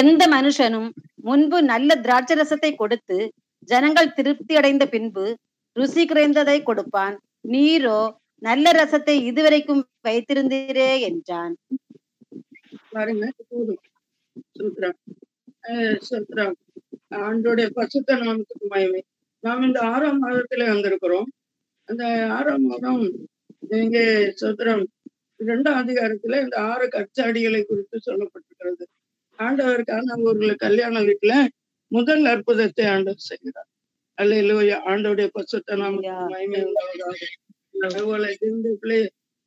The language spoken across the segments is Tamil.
எந்த மனுஷனும் முன்பு நல்ல திராட்சரசத்தை கொடுத்து ஜனங்கள் திருப்தி அடைந்த பின்பு ருசி குறைந்ததை கொடுப்பான். நீரோ நல்ல ரசத்தை இதுவரைக்கும் வைத்திருந்தீரே என்றான். பாருங்க சூத்ரம் ஆண்டோடைய பசுத்த நாமத்துக்கு மயமே நாம் இந்த ஆறாம் மாதத்துல வந்திருக்கிறோம். அந்த ஆறாம் மாதம் இங்கே சூத்திரம். இரண்டாம் அதிகாரத்துல இந்த ஆறு கச்சாடிகளை குறித்து சொல்லப்பட்டிருக்கிறது. ஆண்டவருக்கான ஒரு கல்யாண வீட்டுல முதல் அற்புதத்தை ஆண்டவர் செய்கிறார். அல்ல ஆண்டோடைய பசுத்த அதுபோல இந்த பிள்ளை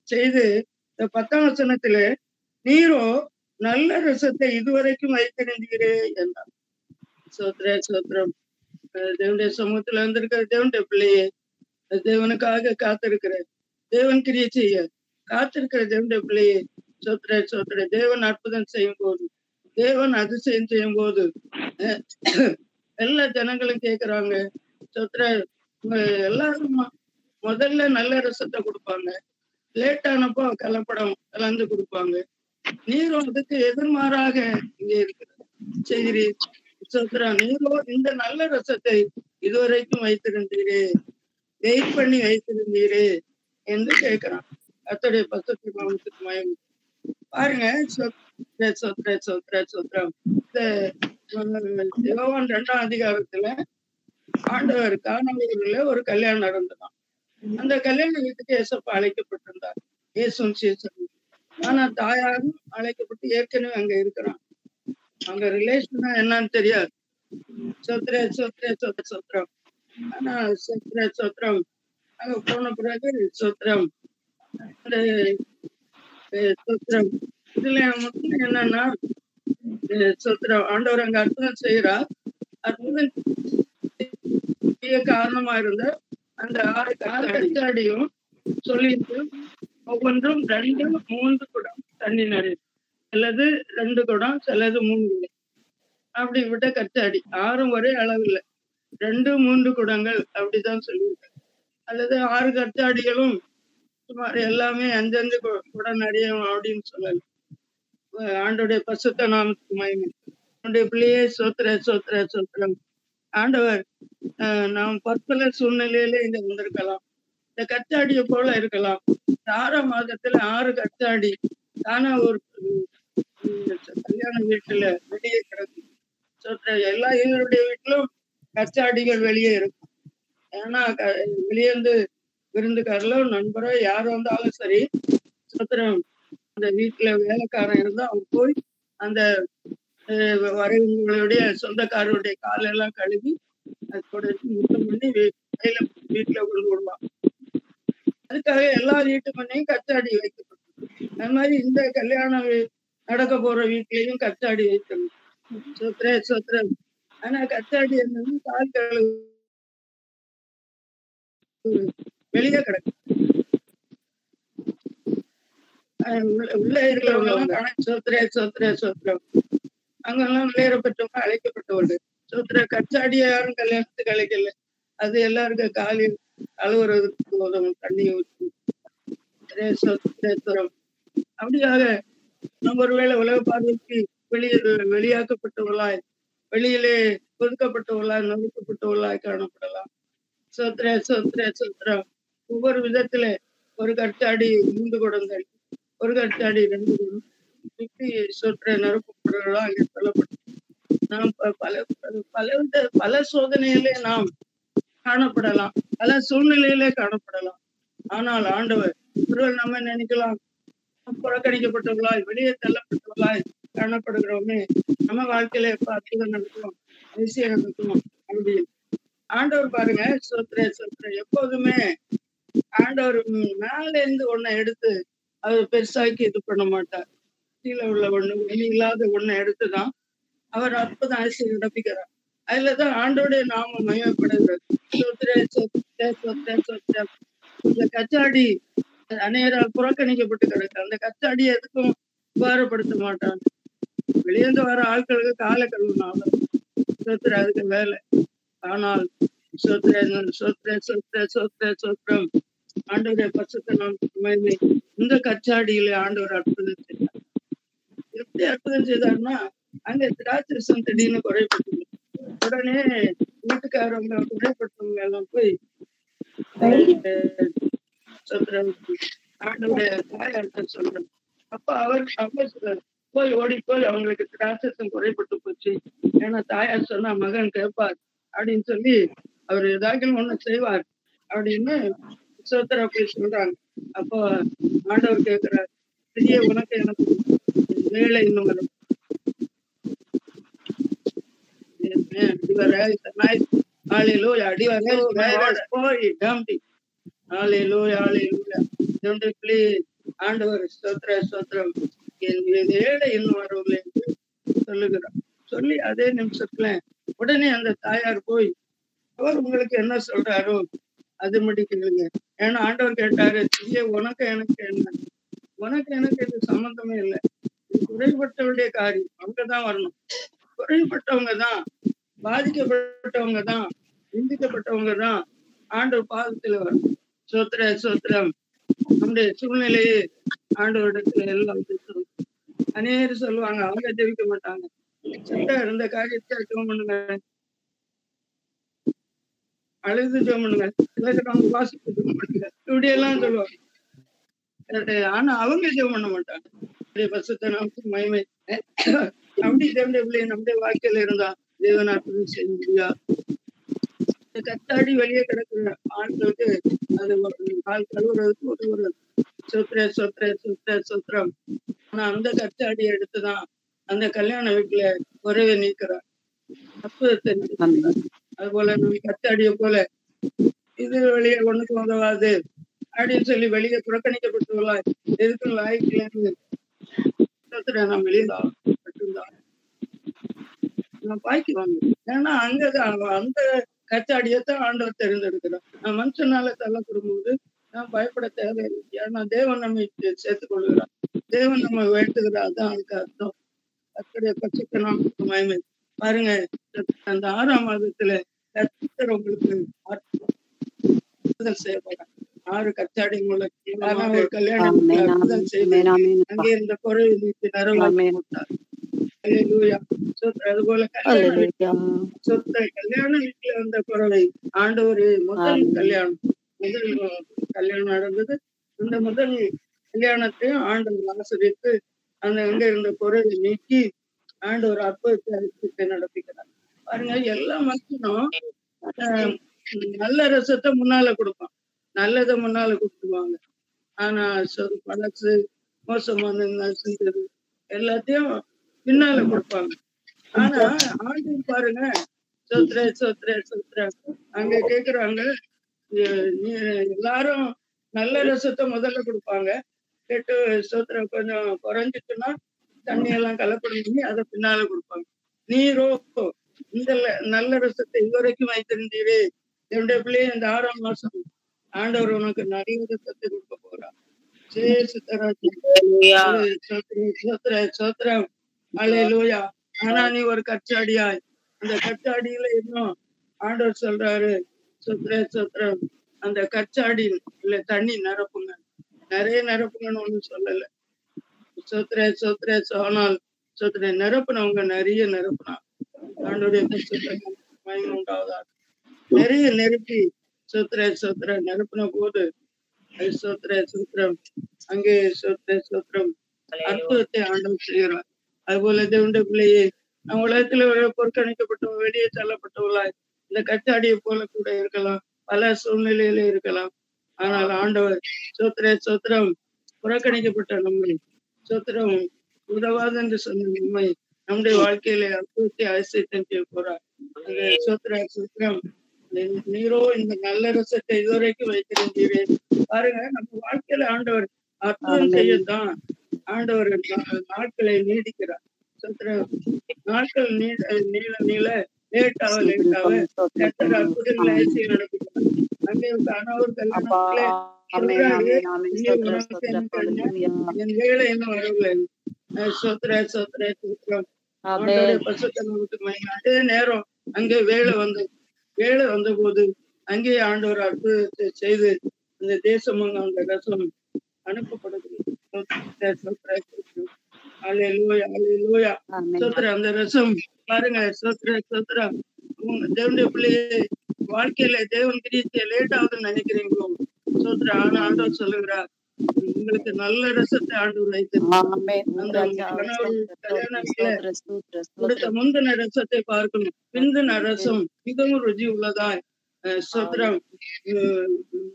செய்து இந்த பத்தாம் வசனத்துல நீரோ நல்ல ரசத்தை இதுவரைக்கும் வைத்திருந்தீரே என்றார். சோத்ர சோத்ரம். தேவனுடைய சமூகத்துல வந்திருக்கிற தேவனுடைய பிள்ளையே. தேவனுக்காக காத்திருக்கிற தேவன் கிரியை செய்ய. காத்திருக்கிற தேவனுடைய பிள்ளையே சோத்ர சோத்ர தேவன் அற்புதம் செய்யும் போது தேவன் அதிசயம் செய்யும் போது எல்லா ஜனங்களும் கேக்குறாங்க சோத்ர எல்லாரும் முதல்ல நல்ல ரசத்தை கொடுப்பாங்க லேட் ஆனப்போ கலப்படம் கலந்து கொடுப்பாங்க. நீரும் அதுக்கு எதிர்மாறாக இங்கே இருக்கிறது. செய்கிறீ சோத்ரா நீரோ இந்த நல்ல ரசத்தை இதுவரைக்கும் வைத்திருந்தீரே வெயிட் பண்ணி வைத்திருந்தீரே என்று கேட்கிறான் அத்தடைய பசத்து மாமத்துக்கு மயம் பாருங்க. சொத்ர சொத்ர சொத்ரம் யோவான் ரெண்டாம் அதிகாரத்துல ஆண்டவர் காணவூர்ல ஒரு கல்யாணம் நடந்ததாம். அந்த கல்யாண வீட்டுக்கு ஏசப்பா அழைக்கப்பட்டிருந்தார். ஏசும் சீசன் ஆனா தாயாரும் அழைக்கப்பட்டு ஏற்கனவே அங்க இருக்கிறான். அங்க ரிலேஷன் என்னன்னு தெரியாது. சோத்ரே சோத்ரே சொத்த சொத்ரம் ஆனா சொத்ரே சொத்ரம் அங்க போன பிறகு சொத்ரம் அந்த இதுல மட்டும் என்னன்னா சொத்திரம். ஆண்டவர் அங்க அற்புதம் செய்யறார் அற்புதம் காரணமா இருந்த அந்த ஆறு கச்சாடியும் சொல்லிட்டு ஒவ்வொன்றும் ரெண்டு மூன்று குடம் தண்ணி நிறைய சிலது ரெண்டு குடம் சிலது மூணு அப்படி விட்ட கச்சாடி ஆறும் ஒரே அளவில் ரெண்டு மூன்று குடங்கள் அப்படிதான் சொல்லியிருக்காங்க அல்லது ஆறு கச்சாடிகளும் சுமார் எல்லாமே அஞ்சஞ்சு குடம் அப்படின்னு சொல்லலாம். ஆண்டோடைய பசுத்த நாமத்துக்கு மயமே ஆண்டுடைய பிள்ளையே சோத்திர சோத்திர சோத்திரம் ஆண்டவர் நாம் பற்பல சூழ்நிலையில இங்க வந்திருக்கலாம். இந்த கச்சாடியை போல இருக்கலாம். ஆறாம் மாதத்துல ஆறு கச்சாடி. தானா ஒரு கல்யாண வீட்டுல வெளியே கிடக்கும். சோத்ர எல்லா எங்களுடைய வீட்டிலும் கச்சாடிகள் வெளியே இருக்கும். ஏன்னா வெளியே இருந்து விருந்துக்காரலோ நண்பரோ யார் வந்தாலும் சரி சத்திரம் அந்த வீட்டுல வேலைக்காரன் இருந்தா அவன் போய் அந்த வரவங்களுடைய சொந்தக்காரருடைய காலெல்லாம் கழுவி அது முத்தம் பண்ணி கையில வீட்டுல கொண்டு விடுவான் அதுக்காக எல்லா வீட்டு மண்ணையும் கச்சாடி வைக்கப்பட்டது அது மாதிரி இந்த கல்யாணம் நடக்க போற வீட்லயும் கச்சாடி வைக்கணும். சொத்ரே சொத்ர ஆனா கச்சாடி என்னன்னு கால் கழுவு வெளியே கிடக்கு. உள்ள இருக்கிறவங்க சோத்ரே சொத்ரே சொத்ரம் அங்கெல்லாம் விளையாடப்பட்டவங்க அழைக்கப்பட்டவர்கள். சோத்ர கச்சாடிய யாரும் கல்யாணத்துக்கு அழைக்கல. அது எல்லாருக்கும் காலில் அழுவுறதுக்கு உதவும் தண்ணி ஊற்றி அப்படியாக நம்ம ஒருவேளை உலக பார்வைக்கு வெளியில் வெளியாக்கப்பட்டவர்களாய் வெளியிலே ஒதுக்கப்பட்டவர்களாய் நொறுக்கப்பட்டவர்களாய் காணப்படலாம். சோத்ரே சோத்ரே சோத்ரம் ஒவ்வொரு விதத்துல ஒரு கற்றாடி மூன்று குடங்கள் ஒரு கற்றாடி ரெண்டு குடம். இப்படி சொற்ற நிரப்பப்படுறதா அங்கே சொல்லப்பட்டு நாம் பல பல வித பல சோதனையிலே நாம் காணப்படலாம். பல சூழ்நிலையிலே காணப்படலாம். ஆனால் ஆண்டவர் ஒருவர் நம்ம நினைக்கலாம். புறக்கணிக்கப்பட்டவர்களாய் வெளியே தள்ளப்பட்டவர்களாய் காணப்படுகிறோமே. நம்ம வாழ்க்கையில எப்ப அற்புதம் நடக்கும் அதிசயம் நடக்கும் அப்படின்னு ஆண்டவர் பாருங்க சொத்ரே சொத்ரே எப்போதுமே ஆண்டவர் மேல இருந்து ஒன்ன எடுத்து அவர் பெருசாக்கி இது பண்ண மாட்டார். கீழே உள்ள ஒண்ணு வெளி இல்லாத ஒண்ணு எடுத்துதான் அவர் அற்புதம் அரிசி நடப்பிக்கிறார். அதுலதான் ஆண்டோடைய நாம மயப்படுகிறது இந்த கச்சாடி அநேரால் புறக்கணிக்கப்பட்டு கிடக்கு அந்த கச்சாடி எதுக்கும் உபகாரப்படுத்த மாட்டான். வெளியேந்து வர ஆட்களுக்கு காலை கழுவுனாலும் அதுக்கு வேலை ஆனால் சொத்ரே சொத்ரே சொத்ரே சொத்ரே சோத்ரம் ஆண்டவருடைய பசுத்த நாம் இந்த கச்சாடியிலே ஆண்டவர் அற்புதம் செய்தார். எப்படி அற்புதம் செய்தாருன்னா அங்க திராட்சரசம் திடீர்னு குறைப்பட்டு உடனே வீட்டுக்காரவங்க குறைப்பட்டவங்க எல்லாம் போய் சொல்றாங்க ஆண்டோடைய தாயார்கிட்ட சொல்றாங்க. அப்ப அவர் அவங்க போய் ஓடி போய் அவங்களுக்கு திராட்சரசம் குறைப்பட்டு போச்சு. ஏன்னா தாயார் சொன்னா மகன் கேட்பார் அப்படின்னு சொல்லி அவர் ஏதாச்சும் ஒண்ணு செய்வார் அப்படின்னு சோத்திரா போய் சொல்றாங்க அப்போ ஆண்டவர் கேட்கிறார் பெரிய உனக்கு எனக்கு வேலை இன்னும் வரும் Hallelujah. Adios. Virus போய். Hallelujah. Don't you please ஆண்டவர் ஸ்தோத்திர ஸ்தோத்திரம் என் ஏழை இன்னும் வரவில்லை என்று சொல்லுகிறார் சொல்லி அதே நிமிஷத்துல உடனே அந்த தாயார் போய் அவர் உங்களுக்கு என்ன சொல்றாரோ அது முடிக்கலுங்க ஏன்னா ஆண்டவர் கேட்டாரு ஐயே உனக்கு எனக்கு என்ன? உனக்கு எனக்கு இது சம்பந்தமே இல்லை. இது குறைபட்டவருடைய காரியம். அங்கதான் வரணும். குறைபட்டவங்க தான் பாதிக்கப்பட்டவங்க தான் நிந்திக்கப்பட்டவங்க தான் ஆண்டவர் பாதத்துல வரணும். சோத்திர சோத்திரம். நம்முடைய சூழ்நிலையே ஆண்டவரிடத்துல எல்லாம் அநேகர் சொல்லுவாங்க அவங்க ஜெயிக்க மாட்டாங்க. இருந்த காரியத்தை ஜெபம் பண்ணுங்க. அழுது ஜெபம் பண்ணுங்க. இலக்கணம் வாசிப்பு ஜெபம் பண்ணுங்க. இப்படி எல்லாம் சொல்லுவாங்க ஆனா அவங்க ஜெபம் பண்ண மாட்டாங்க. அப்படியே பசுத்த நமக்கு மகிமை. அப்படி தேவனுடைய பிள்ளை நம்முடைய வாழ்க்கையில இருந்தா தேவன் செஞ்சியா இந்த கத்தாடி வெளியே கிடக்குற ஆண்களுக்கு அது கால் கழுவுறதுக்கு உதவுறது சொத்திர சொத்திர சொத்திர சொத்திரம். ஆனா அந்த கத்தாடி எடுத்துதான் அந்த கல்யாண வீட்டுல குறைவை நீக்கிறார் அற்புதத்தை அது போல நம்ம கத்தாடிய போல இது வெளியே ஒண்ணுக்கு உதவாது அப்படின்னு சொல்லி வெளியே புறக்கணிக்கப்பட்டுள்ளா எதுக்கும் லாய்க்கு நான் வெளியதான் நான் பாய்க்கு வாங்க. ஏன்னா அங்கதான் அந்த கச்சாடியத்தான் ஆண்டவர் தெரிந்தெடுக்கிறார். நான் மனுஷனால தள்ளப்படும்போது நான் பயப்பட தேவையில்லை. ஏன்னா தேவன் நம்மை சேர்த்துக் கொள்கிறார். தேவன் நம்ம வேண்டுகிறார் தான் அதுக்கு அர்த்தம். கர்த்தருடைய பட்சத்தை நமக்கு மயமை பாருங்க அந்த ஆறாம் மாதத்துல கர்த்தர் உங்களுக்கு ஆறு கச்சாடி மூலம் கல்யாணம். அங்கே இருந்த அல்லேலூயா. சோத்திரம். அதுபோல. சொத்தை கல்யாண வீட்டுல வந்த குறவை ஆண்டவர் முதல். கல்யாணம் முதல் கல்யாணம் நடந்தது அந்த முதல் கல்யாணத்தையும் ஆண்டவர் ஆசிரியத்து அந்த அங்க இருந்த குறைவை நீக்கி ஆண்டவர் அற்புதத்தை அற்புதத்தை நடப்பிக்கிறார் பாருங்க எல்லா மக்களும் அஹ், நல்ல ரசத்தை முன்னால கொடுப்பான். நல்லதை முன்னால கொடுத்துருவாங்க. ஆனா சொல் பழசு மோசமான செஞ்சது எல்லாத்தையும் பின்னால கொடுப்பாங்க. ஆனா ஆண்டு பாருங்க சொத்ரே சொத்ரே சொத்ரே. அங்க கேக்குறாங்க எல்லாரும் நல்ல ரசத்தை முதல்ல கொடுப்பாங்க. கேட்டு சொத்திரம் கொஞ்சம் குறைஞ்சிச்சுன்னா தண்ணி எல்லாம் கலப்படம் பண்ணி அதை பின்னால கொடுப்பாங்க. நீரோ இந்த நல்ல ரசத்தை இதுவரைக்கும் வைத்திருந்தீரே. என்னுடைய பிள்ளைய இந்த ஆறாம் மாசம் ஆண்டவர் உனக்கு நிறைய ரசத்தை கொடுக்க சோத்திரம் சோத்திரம் அலையலூயா ஆனா நீ ஒரு கச்சாடியாய் அந்த கச்சாடியில இன்னும் ஆண்டவர் சொல்றாரு. சொத்ர சொத்ரம் அந்த கச்சாடி இல்ல தண்ணி நிரப்புங்க. நிறைய நிரப்பணும்னு ஒண்ணும் சொல்லல. சொத்ர சோத்ரே சோனால் சொத்ர நிரப்புனவங்க நிறைய நிரப்புனா ஆண்டுடைய மயம் உண்டாவதா நிறைய நெருப்பி சொத்ர சொத்ர நிரப்புன போது அது சொத்ர அங்கே சோத்ரே சொத்ரம் அற்புதத்தை ஆண்டவர் செய்கிறார். அதுபோல தேவனுடைய பிள்ளையே நம் உலகத்துல ஒரு புறக்கணிக்கப்பட்டவங்க வெளியே தள்ளப்பட்டவர்களாய் இந்த கத்தாடியை போல கூட இருக்கலாம் பல சூழ்நிலையில இருக்கலாம். ஆனால் ஆண்டவர் சோத்திர சோத்திரம் புறக்கணிக்கப்பட்ட நம்மை. சோத்திரம் உதவாது என்று சொன்ன நம்மை நம்முடைய வாழ்க்கையில அற்புதத்தை அதிசயத்தம் செய்ய போறார் சோத்திர சோத்திரம் நீரோ இந்த நல்ல ரசத்தை இதுவரைக்கும் வைத்திருந்தீரே. பாருங்க நம்ம வாழ்க்கையில ஆண்டவர் அற்புதம். செய்யத்தான் ஆண்டவர் நாட்களை நீடிக்கிறார். சோத்திரம் நாட்கள் நீள நீள நீள லேட்டாக அற்புதங்களை அதிசயம் நடக்கிறார் நேரம் அங்கே வேலை வந்தது வேலை வந்த போது அங்கே ஆண்டவர் அற்புதத்தை செய்து அந்த தேசம் அந்த ரசம் அனுப்பப்படுகிறது. அந்த ரசம். பாருங்க சோத்திர சோத்திரம் உங்க தேவனுடைய பிள்ளையே வாழ்க்கையில தேவன் கிரியை லேட் ஆகுதுன்னு நினைக்கிறீங்களோ? சோத்திரம் ஆனா ஆண்டவர் சொல்லுகிறார். உங்களுக்கு நல்ல ரசத்தை ஆண்டவர் ராஜா ஸ்தோத்திரம் முந்தின ரசத்தை பார்க்கணும். பிந்தின ரசம் மிகவும் ருசி உள்ளதாய் சோத்திரம்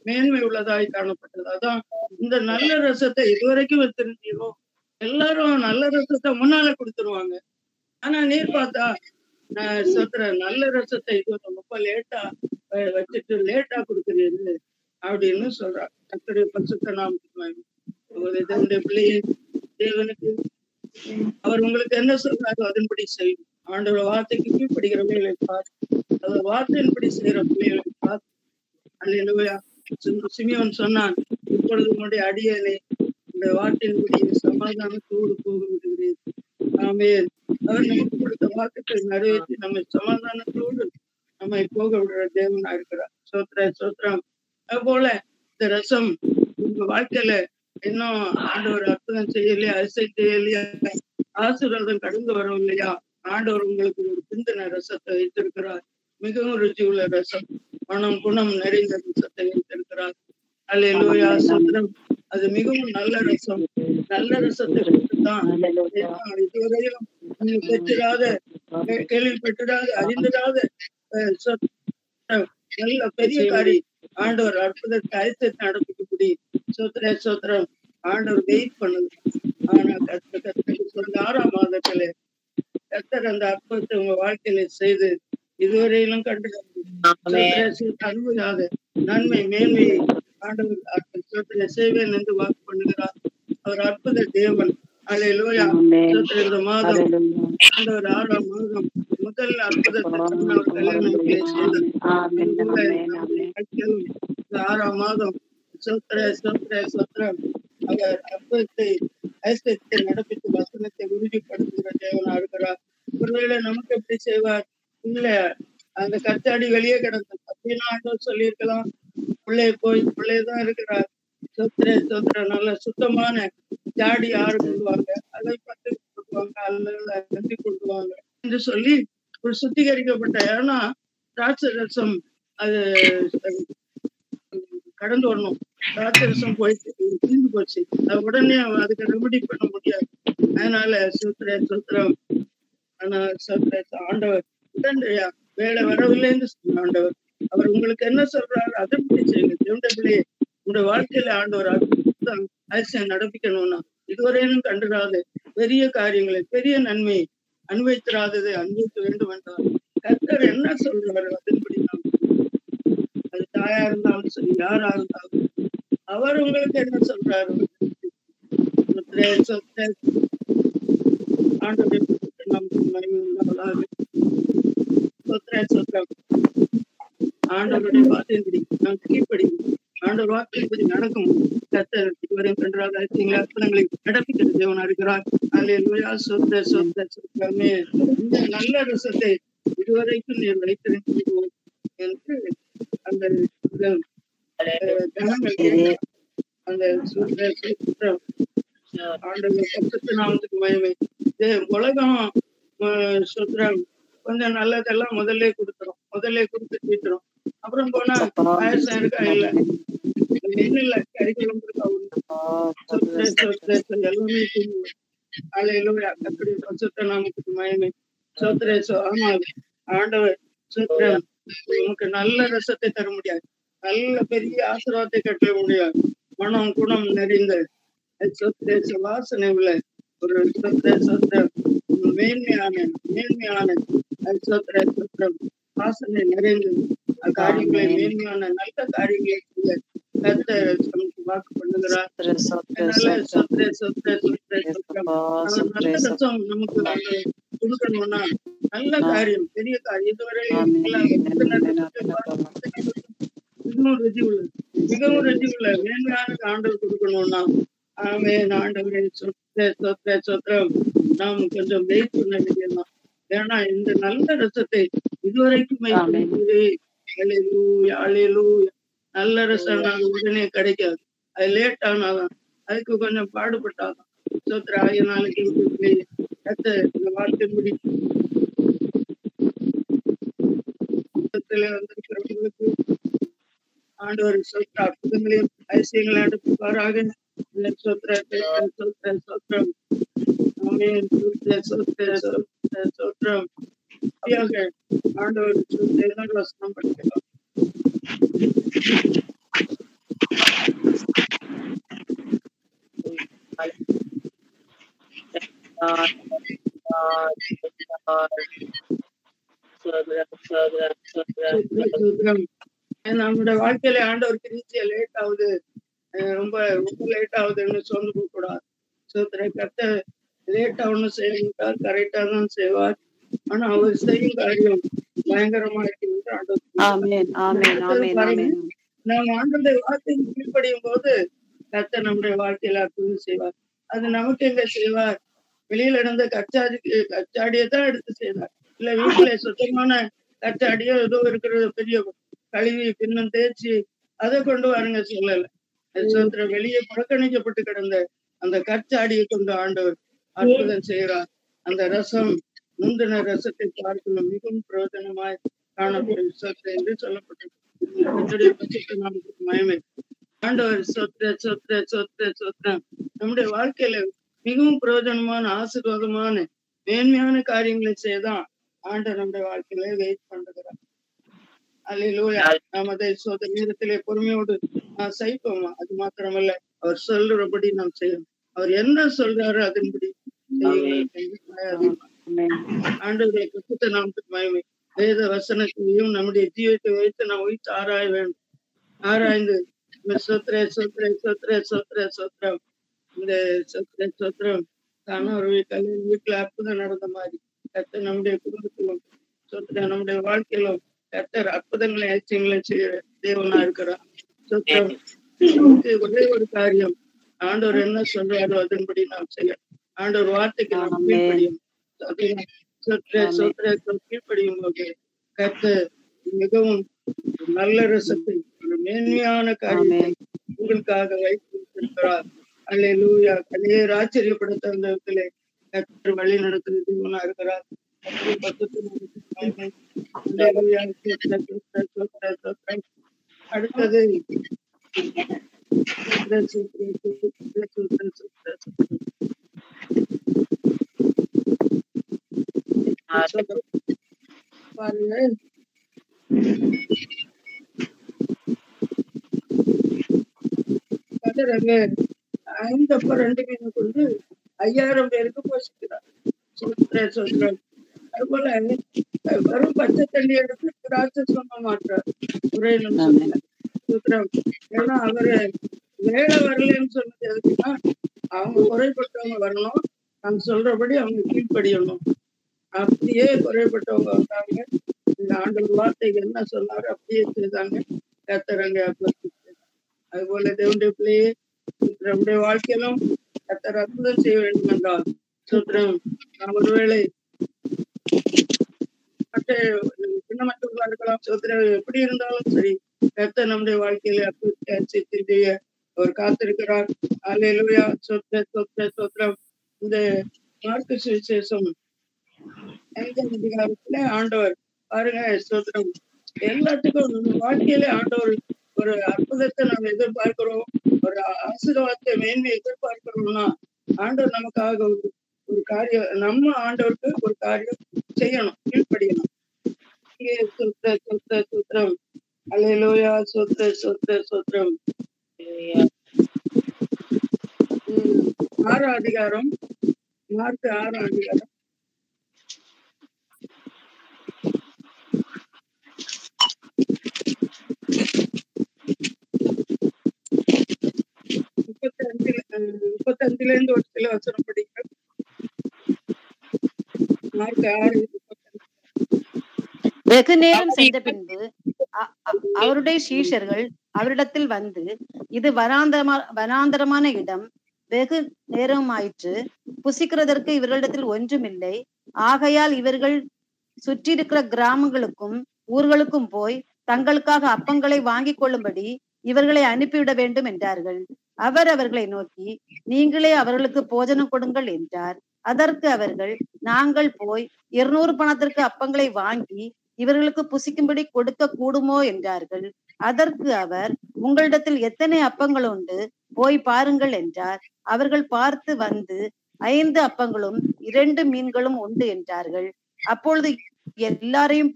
மேன்மை உள்ளதாய் காணப்பட்டது. அதான் இந்த நல்ல ரசத்தை இதுவரைக்கும் வச்சிருந்தீங்களோ எல்லாரும் நல்ல ரசத்தை முன்னால கொடுத்துருவாங்க. ஆனா நீர் பார்த்தா நான் சோத்திரம் நல்ல ரசத்தை இது ரொம்ப லேட்டா வச்சுட்டு லேட்டா கொடுக்குறீரு அப்படின்னு சொல்றா கத்தருடைய பசுத்த நாமத்துக்கு உங்களுடைய பிள்ளையை தேவனுக்கு அவர் உங்களுக்கு என்ன சொல்றாரோ அதன்படி செய்யும். ஆண்டோட வார்த்தைக்கு கீழ்ப்படுகிற பிள்ளைகளை பார்த்து அவர் வார்த்தையின்படி செய்யற பிள்ளைகளை பார்த்து அல்லையா சிமியவன் சொன்னான் இப்பொழுது உன்னுடைய அடியனை இந்த வார்த்தையின்படி சமாதானத்தோடு போக விடுகிறேன். அவர் நமக்கு கொடுத்த வாக்குகளை நிறைவேற்றி நம்மை சமாதானத்தோடு நம்மை போக விடுற தேவனா இருக்கிறார். சோத்ர சோத்ரம் அது போல இந்த ரசம் உங்க வாழ்க்கையில இன்னும் ஆண்டவர் அற்புதம் செய்யலையா அரிசை செய்யலையா ஆசீர்வாதம் கடந்து வரும் இல்லையா ஆண்டவர் உங்களுக்கு ஒரு பிந்தின ரசத்தை வைத்திருக்கிறார். மிகவும் ருச்சி உள்ள ரசம். மனம் குணம் நிறைந்த ரசத்தை வைத்திருக்கிறார். அல்லேலூயா சத்திரம் அது மிகவும் நல்ல ரசம். நல்ல ரசத்தை கொடுத்துதான் ஹalleluya இதுவரையும் நீங்க பெற்றிராத கே- கேள்விப்பட்டிராத அறிந்திராத அஹ், சொத்- அஹ், நல்ல பெரிய காரி ஆண்டவர் அற்புதத்தை ஐசத்தை நடப்பிக்கக்கூடிய சோத்திர சோத்திரம் ஆண்டவர் வெயிட் பண்ணுது ஆனா கத்த கத்த சொந்த ஆறாம் மாதத்துல கத்தர் அந்த அற்புதத்தை உங்க வாழ்க்கையில செய்து இதுவரையிலும் கண்டு அனுபவியாத நன்மை மேன்மையை ஆண்டவர் செய்வேன் என்று வாக்கு பண்ணுகிறார். அவர் அற்புத தேவன். சோத்திர இந்த மாதம் ஆண்டவர் ஆறாம் மாதம் முதல் அற்புதத்தை ஆறாம் மாதம் சோத்திர சோத்திர சோத்திரம் அவர் அற்புதத்தை ஐஸ்வர்யத்தை நடப்பித்து வசனத்தை உறுதிப்படுத்துகிற தேவனா இருக்கிறார் ஒருவேளை நமக்கு எப்படி செய்வார் இல்ல அந்த கத்தாடி வெளியே கிடந்தது அப்படின்னு ஆண்டவர் சொல்லியிருக்கலாம் உள்ளே போய் உள்ளே தான் இருக்கிறார் சொத்திர சொத்திர நல்ல சுத்தமான ஜாடி ஆறு கொள்வாங்க அதை பத்து கொள்வாங்க அல்லது கட்டி கொள்வாங்க என்று சொல்லி ஒரு சுத்திகரிக்கப்பட்ட ஏன்னா திராட்சை ரசம் அது கடந்து வரணும். திராட்சை ரசம் போயிட்டு தீர்ந்து போச்சு. அது உடனே அதுக்கு ரெமடி பண்ண முடியாது. அதனால சூத்திர சூத்திரம். ஆனா சூத்திர ஆண்டவர் உடனடியா வேலை வரவில்லைன்னு சொன்ன ஆண்டவர். அவர் உங்களுக்கு என்ன சொல்றாரு? அதன்படி செய்யுங்க தேவண்ட உங்களுடைய வாழ்க்கையில ஆண்டவர் அற்புதம் அதிசயம் நடப்பிக்கணும்னா இதுவரையிலும் கண்டுறாத பெரிய காரியங்களை பெரிய நன்மை அனுபவித்திராததை அனுபவிக்க வேண்டும் என்றால் கர்த்தர் என்ன சொல்றாரு அதன்படி நாம் அது தாயா இருந்தாலும் சரி யாரா இருந்தாலும் அவர் உங்களுக்கு என்ன சொல்றாரு? ஆண்டவரை குறித்து நமக்கு மகிமை ஆண்டவருடைய வார்த்தையின்படி நாம் கீழ்ப்படியும் ஆண்டவர் வார்த்தையின்படி நடக்கும். கத்தர் இதுவரையும் கன்றாக ஐக்கியங்களை அற்புதங்களை நடப்பிக்கிற தேவனா இருக்கிறார் அல்லேலூயா சொத்த சொத்த சொத்தமே இந்த நல்ல ரசத்தை இதுவரைக்கும் நீர் வைத்திருக்கிறீர்கள் என்று அந்த கேட்டார். அந்த சுத்த சுத்தம் ஆண்டவர் பரிசுத்த நாமத்துக்கு மகிமை. இது உலகம் சுத்திரம் கொஞ்சம் நல்லதெல்லாம் முதல்ல கொடுத்துரும். முதல்ல கொடுத்து தீட்டுரும் அப்புறம் போனா பாயசம் இருக்கா இல்ல என்ன இல்ல. இருக்கா எல்லாமே தீர்ந்து அலையிலூயா கத்துடைய பரிசுத்த நாமத்துக்கு மகிமை சோத்திர சோ ஆமா ஆண்டவர் சோத்திரம் உனக்கு நல்ல ரசத்தை தர முடியாது. நல்ல பெரிய ஆசீர்வாதத்தை கட்ட முடியாது. மனம் குணம் நிறைந்த சொத்திர வாசனை உள்ள ஒரு சொத்திர சொத்திர மேன்மையான மேன்மையான சொத்திர சொத்திரம் வாசனை நிறைந்தது காரியங்களை மேன்மையான நல்ல காரியங்களை செய்ய கர்த்தர் நமக்கு வாக்கு பண்ணுகிறார். சொத்திர சொத்திரம் நமக்கு கொடுக்கணும்னா நல்ல காரியம் பெரிய காரியம். இதுவரை மிகவும் ருசி உள்ளது மிகவும் ருசி உள்ள மேன்மையான ஆண்டவர் கொடுக்கணும்னா ஆமே ஆண்டவரே சொத்த சொத்த சொத்திரம் நாம் கொஞ்சம் வெயிட் பண்ண வேண்டியதுதான். ஏன்னா இந்த நல்ல ரசத்தை இதுவரைக்கும் நல்ல ரசம் உடனே கிடைக்காது. அது லேட் ஆனாதான். அதுக்கு கொஞ்சம் பாடுபட்டாதான். சோத்திர ஆகிய நாளைக்கு இந்த வார்த்தை முடி வந்திருக்கிறவங்களுக்கு ஆண்டவர் சொத்த அற்புதங்களையும் அதிசயங்களை அடுப்பாராக இந்த சொத்திரத்தை சொத்திர சொத்திரம். ஆமென். சொத்திர சொத்திர சொத்திர சொத்திரம். அப்படியாக ஆண்டவர் சொத்த என்ன வசனம் படிக்கலாம். நம்முடைய வாழ்க்கையில ஆண்டவருக்கு ரீச்சியா லேட் ஆகுது. ரொம்ப ரொம்ப லேட் ஆகுதுன்னு போக கூடாது சோத்திர கத்த லேட்டா ஒண்ணும் செய்ய மாட்டார் கரெக்டா தான் செய்வார். ஆனா அவர் செய்யும் காரியம் பயங்கரமா இருக்கு நாம் ஆண்டவருடைய வார்த்தையை கீழ்ப்படியும் போது கர்த்தர் நம்முடைய வாழ்க்கையில அற்புதம் செய்வார். அது நமக்கு எங்க செய்வார்? வெளியில இருந்த கச்சாடி கச்சாடியை தான் எடுத்து செய்வார் இல்ல வீட்டுல சுத்தமான கச்சாடியோ ஏதோ இருக்கிற பெரிய கழுவி பின்னம் தேய்ச்சி அதை கொண்டு வாருங்க சொல்லல. சுதந்திர வெளியே புறக்கணிக்கப்பட்டு கிடந்த அந்த கச்சாடியை கொண்டு ஆண்டவர் அற்புதம் செய்கிறார். அந்த ரசம் முந்தின ரசத்தை பார்க்கணும் மிகவும் பிரயோஜனமாய் காணப்படும் சொத்து என்று சொல்லப்பட்டது கர்த்தருடைய பட்சத்தை நமக்கு மயமே. ஆண்டவர் சொத்த சொத்த சொத்த சொத்த நம்முடைய வாழ்க்கையில மிகவும் பிரயோஜனமான ஆசீர்வாதமான மேன்மையான காரியங்களை செய்தான் ஆண்டவர் நம்முடைய வாழ்க்கையில வெயிட் பண்ணுகிறார் அல்லேலூயா. நாம் அதை சோத நேரத்திலே பொறுமையோடு சைப்போம் அது மாத்திரமல்ல அவர் சொல்றபடி நாம் செய்யணும். அவர் என்ன சொல்றாரோ அதன்படி செய்யுங்கள். ஆமென். சுத்த நாமத்துக்கு மயமை வேத வசனத்தையும் நம்முடைய ஜீவத்தை வைத்து நாம் வைத்து ஆராய வேண்டும். ஆராய்ந்து சொத்ரே சொத்ரே சொத்ரே சொத்திர சொத்திர சொத்திரம். இந்த சொத்ரே சொத்திரம். கணவர் வீட்டில் வீட்டுல அற்புதம் நடந்த மாதிரி. கத்த நம்முடைய குடும்பத்திலும் சொத்திர நம்முடைய வாழ்க்கையிலும் கத்தர் அற்புதங்களை ஐச்சியங்களை செய்ய தேவனா இருக்கிறார். சொத்திரம். ஒரே ஒரு காரியம். ஆண்டவர் என்ன சொல்றாரோ அதன்படி நாம் செய்ய ஆண்டவர் வார்த்தைக்கு நாம் ஆமென். கீழ்ப்படியும் அதுதான் சொத்திர ஆமென். சொத்திர கீழ்ப்படியும் போது கத்தர் மிகவும் நல்ல ரசத்தை ஒரு மேன்மையான காரியத்தை உங்களுக்காக வைத்திருக்கிறார். அல்லே லூயா கலையர் ஆச்சரியப்படுத்த அந்த இடத்திலே கத்தர் வழி நடத்துறது தேவனா இருக்கிறார் கர்த்தருடைய பக்கத்தில் நமக்கு மகிமை. அல்லேலூயா. ஸ்தோத்திரம், ஸ்தோத்திரம், ஸ்தோத்திரம், ஸ்தோத்திரம். அடுத்தது ஸ்தோத்திரம், ஸ்தோத்திரம், ஸ்தோத்திரம், ஸ்தோத்திரம், ஸ்தோத்திரம், ஸ்தோத்திரம். ஸ்தோத்திரம். பாருங்க. ஐந்து அப்ப ரெண்டு மீன் கொண்டு ஐயாயிரம் பேருக்கு போஷிக்கிறார் சொல்ற சொல்றார். அதுபோல வெறும் பச்சை தண்ணி எடுத்து திராட்சை சொல்ல மாட்டார் உரையிலும் சுத்திரம் ஏன்னா அவரு வேலை வரலன்னு சொன்னது எதுக்குன்னா அவங்க குறைப்பட்டவங்க வரணும். அவங்க சொல்றபடி அவங்க கீழ்ப்படியணும். அப்படியே குறைப்பட்டவங்க வந்தாங்க. இந்த ஆண்டவர் வார்த்தைக்கு என்ன சொன்னாரோ அப்படியே செய்தாங்க. கத்தரங்க அது போல தேவனுடைய பிள்ளையே நம்முடைய வாழ்க்கையிலும் கத்தர் அற்புதம் செய்ய வேண்டும் என்றால் சுத்திரம் நாம் ஒருவேளை மற்ற பின்னமற்றவர்களா இருக்கலாம் சோத்திரம் எப்படி இருந்தாலும் சரி கர்த்தர் நம்முடைய வாழ்க்கையில அற்புதத்தை செய்ய அவர் காத்திருக்கிறார். அலையிலுயா சொத்த சொத்த சொத்திரம். இந்த மார்க்கு சுவிசேஷம் அதிகாரத்துல ஆண்டவர் பாருங்க ஸ்தோத்திரம். எல்லாத்துக்கும் வாழ்க்கையில ஆண்டவர் ஒரு அற்புதத்தை நம்ம எதிர்பார்க்கிறோம். ஒரு ஆசீர்வாதத்தை மேன்மை எதிர்பார்க்கிறோம்னா ஆண்டவர் நமக்காக ஒரு ஒரு காரியம் நம்ம ஆண்டவருக்கு ஒரு காரியம் செய்யணும் கீழ்படியணும் சொத்த சொத்த சுத்திரம் அலையிலோயா சொத்த சொத்த சொத்திரம் ஆறு அதிகாரம். மார்க் ஆறு அதிகாரம். முப்பத்தி அஞ்சுல முப்பத்தி அஞ்சுல இருந்து ஒரு சில வசனம் படிக்கிறேன் மார்க் ஆறு முப்பத்தஞ்சு வெகு நேரம் சென்ற பின்பு அவருடைய சீஷர்கள் அவரிடத்தில் வந்து இது வனாந்தரமா வனாந்தரமான இடம் வெகு நேரமாயிற்று புசிக்கிறதற்கு இவர்களிடத்தில் ஒன்றுமில்லை ஆகையால் இவர்கள் சுற்றியிருக்கிற கிராமங்களுக்கும் ஊர்களுக்கும் போய் தங்களுக்காக அப்பங்களை வாங்கிக் கொள்ளும்படி இவர்களை அனுப்பிவிட வேண்டும் என்றார்கள். அவர் அவர்களை நோக்கி நீங்களே அவர்களுக்கு போஜனம் கொடுங்கள் என்றார். அதற்கு அவர்கள் நாங்கள் போய் இருநூறு பணத்திற்கு அப்பங்களை வாங்கி இவர்களுக்கு புசிக்கும்படி கொடுக்க கூடுமோ என்றார்கள். அதற்கு அவர் உங்களிடத்தில் எத்தனை அப்பங்கள் உண்டு? போய் பாருங்கள் என்றார். அவர்கள் பார்த்து வந்து ஐந்து அப்பங்களும் இரண்டு மீன்களும் உண்டு என்றார்கள். அப்பொழுது எல்லாரையும்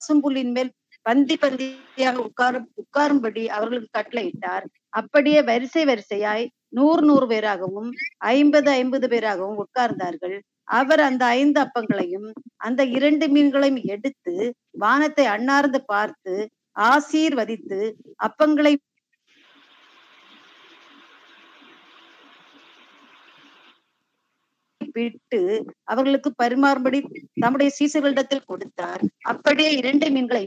பசும்புல்லின் மேல் பந்தி பந்தியாக உட்கார உட்காரும்படி அவர்களுக்கு கட்டளையிட்டார். அப்படியே வரிசை வரிசையாய் நூறு நூறு பேராகவும் ஐம்பது ஐம்பது பேராகவும் உட்கார்ந்தார்கள். அவர் அந்த ஐந்து அப்பங்களையும் அந்த இரண்டு மீன்களையும் எடுத்து வானத்தை அண்ணார்ந்து பார்த்து ஆசீர்வதித்து அப்பங்களை விட்டு அவர்களுக்கு பரிமாறும்படி தம்முடைய சீசர்களிடத்தில் கொடுத்தார். அப்படியே இரண்டு மீன்களை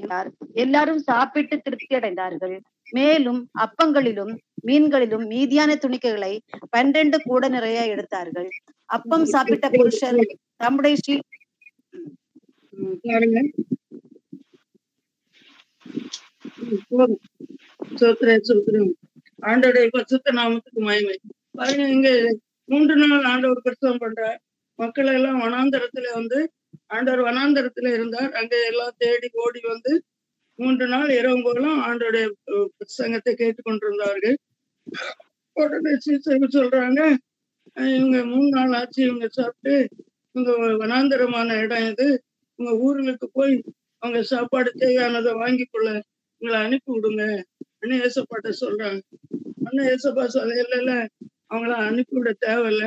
எல்லாரும் சாப்பிட்டு திருப்தி அடைந்தார்கள். மேலும் அப்பங்களிலும் மீன்களிலும் மீதியான துணிக்கைகளை பன்னிரண்டு கூட நிறைய எடுத்தார்கள். அப்பம் சாப்பிட்ட புருஷர் தம்முடைய ஸ்ரீ ம், பாருங்க. ஆண்டோடைய பசுத்த நாமத்துக்கு மயமை பாருங்க இங்க மூன்று நாள் ஆண்டவர் பிரசவம் பண்றார் மக்கள் எல்லாம் வனாந்தரத்துல வந்து ஆண்டவர் வனாந்தரத்துல இருந்தார். அங்க எல்லாம் தேடி ஓடி வந்து மூன்று நாள் இரவு போகலாம் ஆண்டோடைய பிரசங்கத்தை கேட்டுக்கொண்டிருந்தார்கள். உடனே சீசைக்கு சொல்றாங்க இவங்க மூணு நாள் ஆச்சு இவங்க சாப்பிட்டு இவங்க வனாந்தரமான இடம் இது. உங்க ஊர்களுக்கு போய் அவங்க சாப்பாடு தேவையானதை வாங்கி கொள்ள உங்களை அனுப்பி விடுங்க. அண்ணன் ஏசப்பாட்ட சொல்றாங்க. அண்ணன் ஏசப்பா சொல்ல இல்ல அவங்கள அனுப்பி விட தேவையில்ல.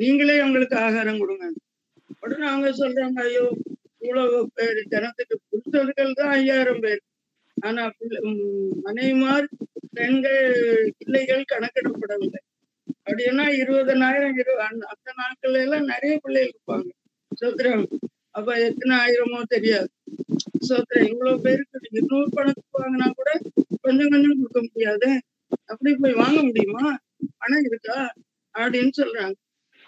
நீங்களே அவங்களுக்கு ஆகாரம் கொடுங்க. உடனே அவங்க சொல்றாங்க ஐயோ இவ்வளவு பேர் ஜனத்துக்கு புருஷர்கள் தான் ஐயாயிரம் பேர். ஆனா உம், மனைவிமார் பெண்கள் பிள்ளைகள் கணக்கிடப்படவில்லை. அப்படின்னா இருபதனாயிரம் இரு அந்த அந்த நாட்கள்ல எல்லாம் நிறைய பிள்ளைகள் இருப்பாங்க. சோத்திரம் அப்ப எத்தனை ஆயிரமோ தெரியாது. சோத்திரம் இவ்வளவு பேருக்கு இருநூறு பணத்துக்கு வாங்கினா கூட கொஞ்சம் கொஞ்சம் கொடுக்க முடியாது? அப்படி போய் வாங்க முடியுமா? பணம் இருக்கா அப்படின்னு சொல்றாங்க.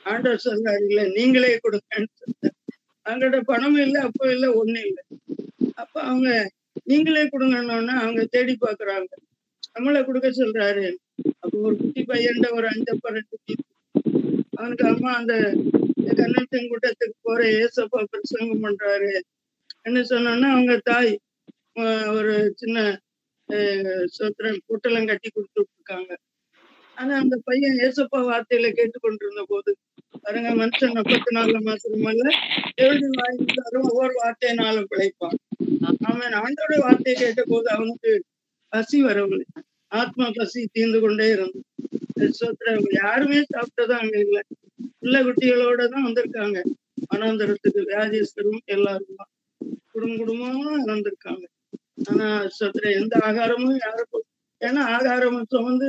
ஆண்டவர் சொல்றாரு இல்ல நீங்களே கொடுங்கன்னு சொல்றாரு. அவங்களோட பணமும் இல்லை அப்போ இல்லை ஒண்ணு இல்லை. அப்ப அவங்க நீங்களே கொடுங்கன்னு அவங்க தேடி பாக்குறாங்க. நம்மளை கொடுக்க சொல்றாரு. அப்போ ஒரு குட்டி பையன்ட ஒரு அஞ்சப்பா ரெண்டு குட்டி. அவனுக்கு அம்மா அந்த கண்ணன் கூட்டத்துக்கு போற ஏசப்பா பிரசங்கம் பண்றாரு. என்ன சொன்னோன்னா அவங்க தாய் ஒரு சின்ன சோத்திரம் கூட்டெல்லாம் கட்டி கொடுத்துட்டு இருக்காங்க. ஆனா அந்த பையன் ஏசப்பா வார்த்தையில கேட்டுக்கொண்டிருந்த போது பாருங்க மனுஷன் முப்பத்தி நாலு மாசமல்ல எழுதி வாங்கிட்டாரும் ஒவ்வொரு வார்த்தையினாலும் பிழைப்பான். அவன் ஆண்டோட வார்த்தையை கேட்ட போது அவனுக்கு பசி வரவில்லை. ஆத்மா பசி தீர்ந்து கொண்டே இருந்தது. யாருமே சாப்பிட்டதும் அங்க இல்லை. பிள்ளை குட்டிகளோட தான் வந்திருக்காங்க. அனந்தரத்துக்கு வியாதிஸ்தரும் எல்லாரும் தான். குடும்ப குடும்பமா வந்திருக்காங்க. ஆனா சத்திர எந்த ஆகாரமும் யாருக்கும் ஏன்னா ஆதாரம் சுமந்து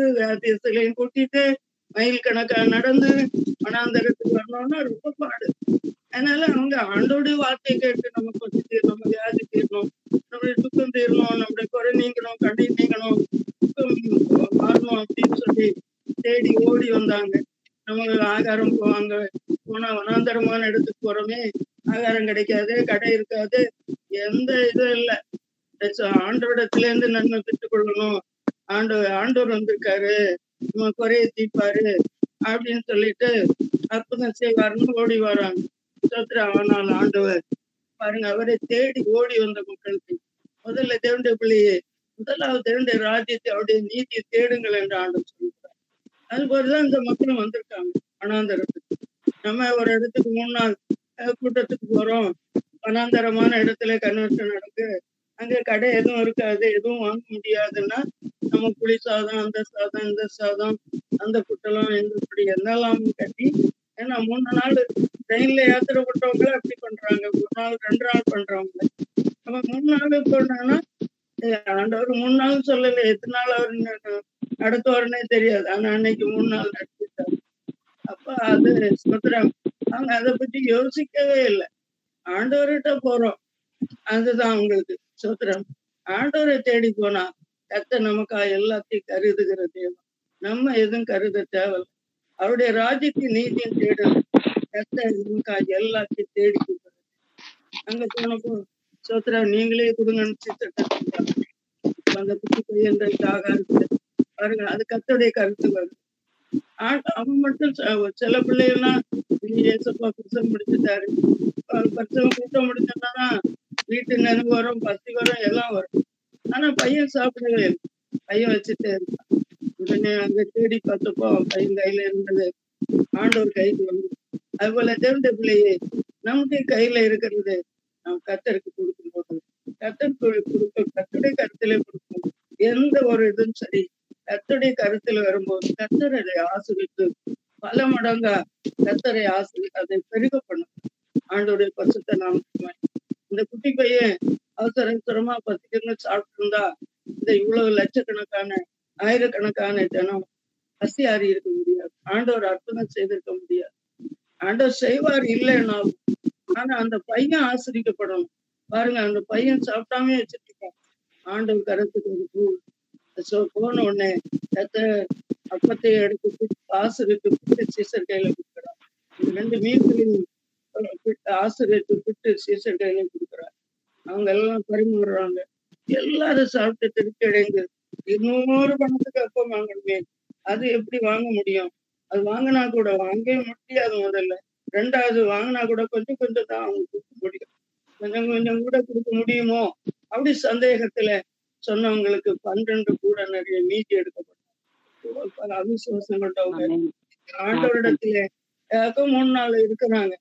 சிலையும் கூட்டிட்டு மயில் கணக்கா நடந்து வனாந்தரத்துக்கு வரணும்னா ரொம்ப பாடு. அதனால அவங்க ஆண்டோடைய வார்த்தையை கேட்டு நம்ம பசி தீரணும் வியாதி தீரணும் நம்மளுடைய துக்கம் தீரணும் நம்மளுடைய குறை நீங்கணும் கண்ணி நீங்கணும் துக்கம் மாறணும் அப்படின்னு சொல்லி தேடி ஓடி வந்தாங்க. நம்ம ஆகாரம் போவாங்க போனா வனாந்தரமான இடத்துக்கு போறோமே ஆகாரம் கிடைக்காது கடை இருக்காது எந்த இதுவும் இல்லை. ஆண்டோடத்துல இருந்து நன்மை பெற்றுக் கொள்ளணும் ஆண்டவர் வந்திருக்காரு. நம்ம குறைய தீப்பாரு அப்படின்னு சொல்லிட்டு அற்புதம் செய்வாருன்னு ஓடி வராங்க. சோத்திர ஆனால் ஆண்டவர் பாருங்க அவரை தேடி ஓடி வந்த மக்களுக்கு முதல்ல தேவனுடைய பிள்ளையே முதலாவது தேவனுடைய ராஜ்யத்தை அவருடைய நீதியை தேடுங்கள் என்று ஆண்டவர் சொல்கிறார் அது போலதான் இந்த மக்களும் வந்திருக்காங்க அனாந்தரத்துக்கு நம்ம ஒரு இடத்துக்கு மூணு நாள் கூட்டத்துக்கு போறோம். அனாந்தரமான இடத்துல கன்வென்ஷன் நடக்கு. அங்க கடை எதுவும் இருக்காது எதுவும் வாங்க முடியாதுன்னா நம்ம புளி சாதம் அந்த சாதம் இந்த சாதம் அந்த குட்டலம் இந்த இப்படி என்னெல்லாம் கட்டி ஏன்னா மூணு நாள் ட்ரெயின்ல யாத்திரை பண்றவங்கள அப்படி பண்றாங்க. ஒரு நாள் ரெண்டு நாள் பண்றவங்க. நம்ம மூணு நாள் போனாங்கன்னா ஆண்டவர் மூணு நாள் சொல்லல. எத்தனை நாள் அவர் நடத்துவாருன்னே தெரியாது. ஆனா அன்னைக்கு மூணு நாள் நடத்திட்டாரு. அப்ப அது சுத்திரம் அவங்க அதை பத்தி யோசிக்கவே இல்லை. ஆண்டவர்கிட்ட போறோம். அதுதான் உங்களுக்கு சோத்திரம். ஆண்டோரை தேடி போனா கத்த நமக்கா எல்லாத்தையும் கருதுகிற தேவன். நம்ம எதுவும் கருத தேவையில்ல. அவருடைய ராஜ்யத்தின் நீதியும் தேடணும் கத்த நமக்கா எல்லாத்தையும் தேடி கொடுக்குறது அங்க போனப்போ சோத்ரா நீங்களே கொடுங்கன்னு சித்தட்ட அந்த குட்டி பையன்களுக்கு பாருங்க அது கத்தோடைய கருத்து வருது ஆ- அவன் மட்டும் சில பிள்ளைகள்லாம் ஏசப்பா புருஷன் முடிச்சுட்டாரு. பரிசம் கூட்டம் முடிச்சோன்னா வீட்டு நினைவு வரும் பசி வரும் எல்லாம் வரும். ஆனா பையன் சாப்பிடவே இல்லை. பையன் வச்சுட்டே இருந்தான் உடனே அங்க தேடி பார்த்தப்போ பையன் கையில இருந்தது. ஆண்டவர் கைக்கு வந்து அது போல தேர்ந்த பிள்ளையே நமக்கு கையில இருக்கிறது நாம் கத்தருக்கு கொடுக்கும்போது கத்தருக்கு கொடுக்க கத்துடைய கருத்துல கொடுக்கும் எந்த ஒரு இதுவும் சரி கத்துடைய கருத்துல வரும்போது கத்தரை ஆசிரித்து பல மடங்கா கத்தரை ஆசிரி அதை பெருக பண்ணும் ஆண்டோடைய பசுத்த நாம இந்த குட்டி பையன் அவசர அவசரமா பசிக்கணும் சாப்பிட்டு இருந்தா இந்த இவ்வளவு லட்சக்கணக்கான ஆயிரக்கணக்கான ஜனம் பசி ஆறி இருக்க முடியாது. ஆண்டவர் அற்புதம் செய்திருக்க முடியாது. ஆண்டவர் செய்வார் இல்லைன்னாலும் ஆனா அந்த பையன் ஆசிரிக்கப்படணும். பாருங்க அந்த பையன் சாப்பிட்டாமே வச்சிருக்கான் ஆண்டவர் கருத்துக்கு ஒரு பூ. சோ போன உடனே கத்த அப்பத்தை எடுத்து காசு இருக்கு பிட்டு சீசர் கையில கொடுக்குறான் இந்த ரெண்டு மீன்களையும் பிட்டு ஆசிரியருக்கு பிட்டு சீசர் கையில கொடுக்குறான் அவங்க எல்லாம் பரிமாறுறாங்க. எல்லாரும் சாப்பிட்டு திருப்தி அடைந்து இன்னொரு பணத்துக்கு அப்பம் வாங்கணுமே. அது எப்படி வாங்க முடியும்? அது வாங்கினா கூட வாங்கவே முடியாது முதல்ல. ரெண்டாவது வாங்கினா கூட கொஞ்சம் கொஞ்சம் தான் அவங்க கொடுக்க முடியும். கொஞ்சம் கொஞ்சம் கூட கொடுக்க முடியுமோ? அப்படி சந்தேகத்துல சொன்னவங்களுக்கு பன்னிரண்டு கூட நிறைய மீதி எடுக்கப்படும். பல அவிசுவாசம் கொண்டவங்க. ஆண்டவரிடத்துல யாருக்கும் மூணு நாள் இருக்கிறாங்க.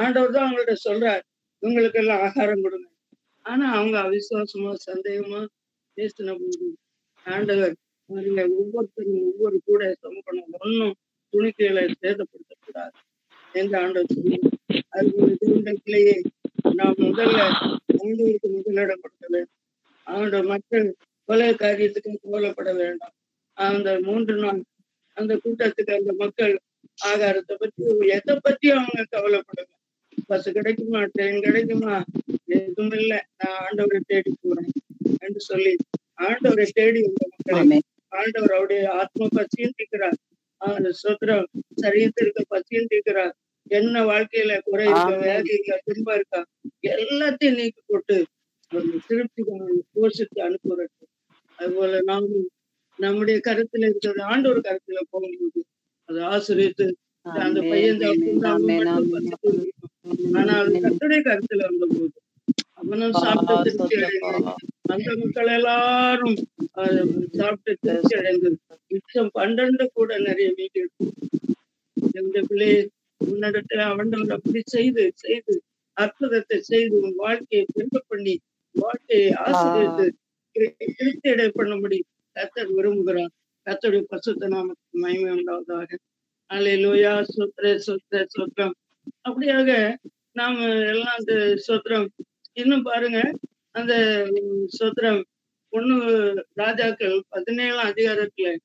ஆண்டவர் தான் அவங்கள்ட்ட சொல்றாரு இவங்களுக்கு எல்லாம் ஆகாரம் கொடுங்க. ஆனா அவங்க அவிசுவாசமா சந்தேகமா பேசின போது ஆண்டவர் பாருங்க ஒவ்வொருத்தரும் ஒவ்வொரு கூட சமக்கணும் ஒன்னும் துணிக்கைகளை சேதப்படுத்தக்கூடாது எந்த ஆண்டவர் சொல்லி அது ஒரு திருண்டத்திலேயே நாம் முதல்ல ஆண்டவருக்கு முதலிடம் கொடுக்க வேண்டும். ஆண்டவர் மக்கள் கொலை காரியத்துக்கு கோலப்பட வேண்டாம். அந்த மூன்று நாள் அந்த கூட்டத்துக்கு அந்த மக்கள் ஆகாரத்தை பத்தி எதை பத்தி அவங்க கவலைப்படுங்க? பஸ் கிடைக்குமா ட்ரெயின் கிடைக்குமா? எதுவும் இல்லை. நான் ஆண்டவரை தேடி போறேன் என்று சொல்லி ஆண்டவரை தேடி வந்த மக்களை. ஆண்டவர் அவருடைய ஆத்ம பசியும் தீர்க்கிறார். அந்த சுத்திரம் சரீரத்திற்கு பசியும் தீர்க்கிறார். என்ன வாழ்க்கையில குறை இருக்கா. வியாதி இருக்கா துன்பம் இருக்கா? எல்லாத்தையும் நீக்கி போட்டு திருப்தி போஷித்து அனுப்புறது. அதுபோல நாமும் நம்முடைய கருத்துல இருக்கிறது ஆண்டவர் கருத்துல போகும்போது அதை ஆசிரியத்து அந்த. பையன் சாப்பிட்டு ஆமென். அவன் மட்டும் ஆமென். பசித்து இருக்கும். ஆனா அது கத்துடைய கருத்துல வந்தபோது அவனும் சாப்பிட்டு திருப்தி அடைந்து அந்த மக்கள் எல்லாரும் சாப்பிட்டு திருப்தி அடைந்து மிச்சம் பன்னெண்டு கூட நிறைய மீதி எந்த பிள்ளை உன்னிடத்துல அவண்டவர் அப்படி செய்து செய்து அற்புதத்தை செய்து உன் வாழ்க்கையை பெருக பண்ணி வாழ்க்கையை ஆசிரியத்து திருப்தி அடை பண்ணும்படி கத்தர் விரும்புகிறார் கத்தருடைய பசுத்த நாமத்துக்கு மகிமை உண்டாவதாக. அல்லேலூயா சொத்ரே சொத்ரே சொத்ரம் அப்படியாக நாம எல்லாம் அந்த சொத்ரம் இன்னும் பாருங்க அந்த சொத்ரம் ஒண்ணு ராஜாக்கள் பதினேழாம் அதிகாரத்துல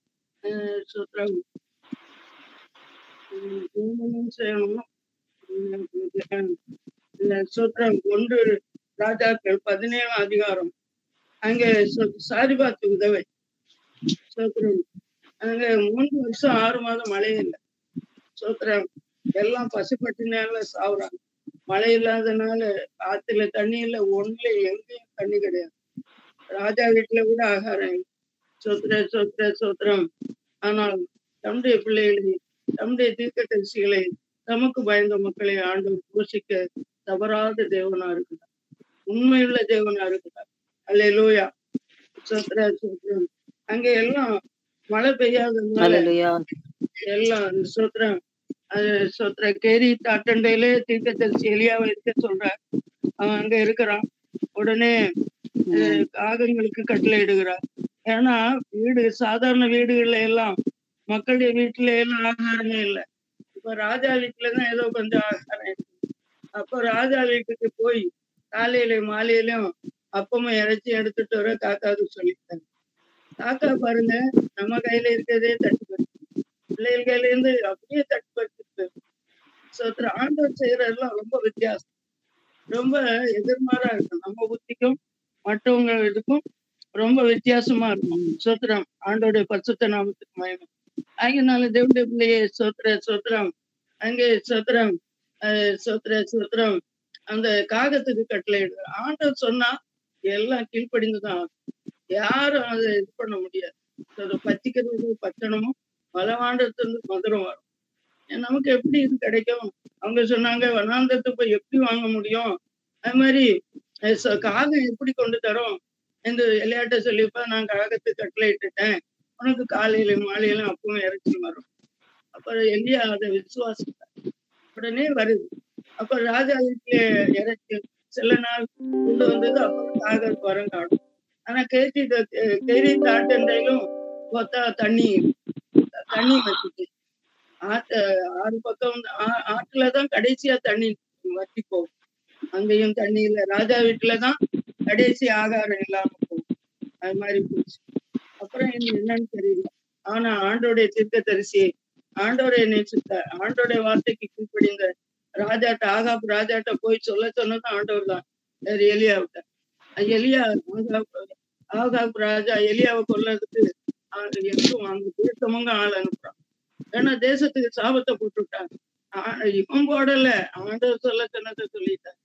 சொத்ரம் சுத்திரம். செய்யணும் உம், ஒன்று ராஜாக்கள் பதினேழாம் அதிகாரம். அங்க சு- சாரிபாத்து உதவை. சோத்திரம். அங்க மூன்று வருஷம் ஆறு மாதம் மழை இல்லை. சோத்திரம். எல்லாம் பசுப்பட்டினால சாவுறாங்க. மழை இல்லாதனால ஆத்துல தண்ணி இல்ல ஒண்ணுல எங்கேயும் தண்ணி கிடையாது. ராஜா வீட்டுல கூட ஆகாரம் இல்லை. சோத்திர சோத்திர சோத்திரம். ஆனால் தம்முடைய பிள்ளைகளை தம்முடைய தீர்க்கதரிசிகளை தமக்கு பயந்த மக்களை ஆண்டு போஷிக்க தவறாத தேவனா இருக்கிறார் உண்மையுள்ள தேவனா இருக்கிறார் அல்லூயா சோத்ரா சோத்ரம் அங்க எல்லாம் மழை பெய்யாததுனால எல்லாம் சோத்திரம் அது சோத்திர கேரி தாட்டண்டையிலே தீர்க்கதரிசி எலியாவை இருக்க சொல்றார். அவன் அங்க இருக்கிறான். உடனே காகங்களுக்கு கட்டளை இடுகிறார். ஏன்னா வீடு சாதாரண வீடுகள்ல எல்லாம் மக்களுடைய வீட்டுல எல்லாம் ஆகாரமே இல்லை. இப்ப ராஜா வீட்டுலதான் ஏதோ கொஞ்சம் ஆகாரம் அப்ப ராஜா வீட்டுக்கு போய் காலையில மாலையிலயும் அப்பமும் இறைச்சி எடுத்துட்டு வர காக்காவுக்கு சொல்லிட்டாங்க. காக்கா பாருங்க. நம்ம கையில இருக்கிறதே தட்டுப்படுத்து பிள்ளைகள் கையில இருந்து அப்படியே தட்டு பறிச்சுட்டு ஆண்டவர் செய்யறதெல்லாம் ரொம்ப வித்தியாசம். ரொம்ப எதிர்மாறா இருக்கும். நம்ம புத்திக்கும் மற்றவங்க இதுக்கும் ரொம்ப வித்தியாசமா இருக்கும். சோத்ரம் ஆண்டோடைய பரிசுத்த நாமத்துக்கு மயமே ஆகினால தேவனுடைய பிள்ளையே சோத்ர சோத்ரம் அங்கே சோத்ரம் அஹ் சோத்ரம் அந்த காகத்துக்கு கட்டளை ஆண்டவர் சொன்னா எல்லாம் கீழ்ப்படிந்துதான் ஆகும். யாரும் அதை இது பண்ண முடியாது. அது பச்சிக்கிறது பச்சனமும் மலவாண்டத்திலிருந்து மதுரம் வரும். ஏன் நமக்கு எப்படி இது கிடைக்கும்? அவங்க சொன்னாங்க வனாந்தத்தை போய் எப்படி வாங்க முடியும்? அது மாதிரி காகம் எப்படி கொண்டு தரோம்? இந்த விளையாட்ட சொல்லிப்பா நான் காகத்துக்கு கட்டளை இட்டுட்டேன். உனக்கு காலையில மாலையில அப்பவும் இறைச்சி வரும். அப்புறம் எலியா அதை விசுவாசித்தார் உடனே வருது. அப்ப ராஜா வீட்டுல இறைச்சி சில நாள் கொண்டு வந்தது அப்புறம் காகம் வரம் காணும். ஆனா கேட்டி கேரி தாட்டண்டையிலும் பார்த்தா தண்ணி தண்ணி வச்சுச்சு ஆத்த ஆறு பக்கம் ஆற்றுலதான் கடைசியா தண்ணி வத்தி போகும் அங்கேயும் தண்ணி இல்ல. ராஜா வீட்டுலதான் கடைசி ஆகாரம் இல்லாம போகும். அது மாதிரி போச்சு. அப்புறம் என்னன்னு தெரியல. ஆனா ஆண்டோடைய தீர்க்க தரிசி ஆண்டோடைய நேசித்த ஆண்டோடைய வார்த்தைக்கு கீழ்ப்படிந்த ராஜாட்ட ஆகாப் ராஜாட்ட போய் சொல்ல சொன்னதும் ஆண்டவர் தான். வேற எலியாவிட்ட. அது எலியா ஆகாப் ராஜா எலியாவை கொல்லறதுக்கு ஆ- எங்கும் அங்க தீர்த்தமங்க ஆள் அனுப்புறான். ஏன்னா தேசத்துக்கு சாபத்தை போட்டுட்டாங்க இவன் போடல. ஆண்டவர் சொல்ல சொன்னதை சொல்லிட்டான்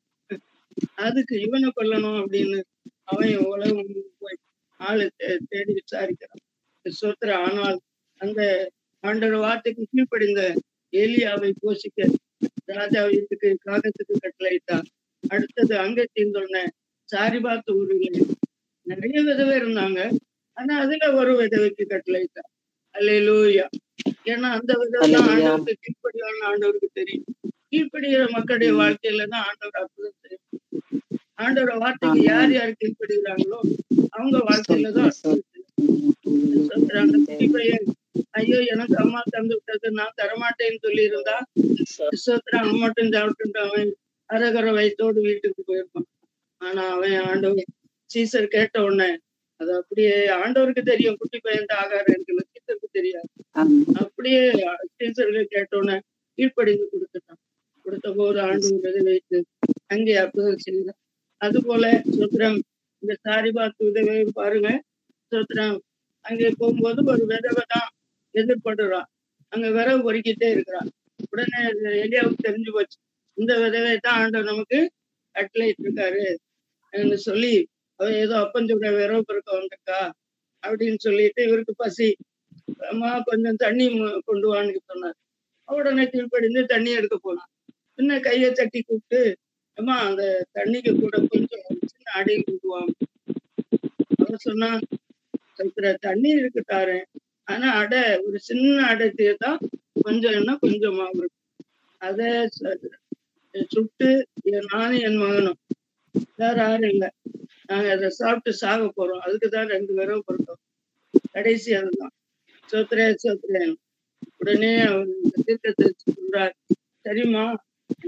அதுக்கு இவனை கொல்லணும் அப்படின்னு அவன் உலகம் போய் ஆளு தே- தேடி விசாரிக்கிறான். சொத்துற ஆனால் அந்த ஆண்டவர் வார்த்தைக்கு கீழ்ப்படிந்த ஏலியாவை போஷிக்க ராஜா வீட்டுக்கு காகத்துக்கு கட்டளையிட்டார். அடுத்தது அங்க சொன்ன சாரிபாத்து ஊரில் நிறைய விதவை இருந்தாங்க. ஆனா அதுல ஒரு விதவைக்கு கட்டளையிட்டார் அல்லேலூயா. ஏன்னா அந்த விதவை தான் அல்லேலூயா. ஆண்டவருக்கு கீழ்ப்படியான ஆண்டவருக்கு தெரியும். கீழ்ப்படுகிற மக்களுடைய வாழ்க்கையில தான் ஆண்டவர் அற்புதம் செய்யும் ஆண்டவரோட வார்த்தைக்கு. யார் யார் கீழ்ப்படுகிறாங்களோ அவங்க வாழ்க்கையில தான் சொல்றாங்க பையன் ஐயோ எனக்கு அம்மா தந்து விட்டது நான் தரமாட்டேன்னு சொல்லி இருந்தா சோத்திரம் மட்டும் சாப்பிட்டு அவன் அரகர வயிற்றோடு வீட்டுக்கு போயிருப்பான். ஆனா அவன் ஆண்டவன் சீசர் கேட்ட உடனே அது அப்படியே ஆண்டவருக்கு தெரியும் குட்டி பையன் ஆகாரம் இருக்குல்ல சீசருக்கு தெரியாது. அப்படியே சீசர்கள் கேட்ட உடனே கீழ்ப்படிந்து கொடுத்துட்டான். கொடுத்த போது விதை வைத்து அங்கே அற்புதம் செய்தார் அது போல சோத்திரம் இந்த சாரிபாத் உதவியை பாருங்க. சோத்திரம் அங்கே போகும்போது ஒரு விதவை தான் எதிர்படுறான். அங்க விரவு பொறுக்கிட்டே இருக்கிறான். உடனே எலியாவுக்கு தெரிஞ்சு போச்சு. இந்த விதவை தான் ஆண்டவர் நமக்கு கட்டளையிட்டு இருக்காரு சொல்லி அவன் ஏதோ அப்பஞ்சூட விரவு பிறக்க வந்திருக்கா அப்படின்னு சொல்லிட்டு இவருக்கு பசி. அம்மா கொஞ்சம் தண்ணி கொண்டு வான்னு சொன்னார். உடனே கீழ்ப்படிந்து தண்ணி எடுக்க போனான். சின்ன கையை தட்டி கூப்பிட்டு அம்மா அந்த தண்ணிக்கு கூட கொஞ்சம் சின்ன அடி கொண்டுவாங்க அவன் சொன்னான் இருக்கிற தண்ணி இருக்கு தாரேன் ஆனா அடை ஒரு சின்ன அடை தான் கொஞ்சம் என்ன கொஞ்சம் இருக்கும். அதை சுட்டு நானும் என் மகனும் வேற யாரும் இல்லை. நாங்க அதை சாப்பிட்டு சாக போறோம். அதுக்கு தான் ரெண்டு பேரும் பொருத்தோம் கடைசி அதுதான். சோத்ரே சோத்ரே. உடனே அவர் தீர்க்கத்தை சொல்றார். சரிம்மா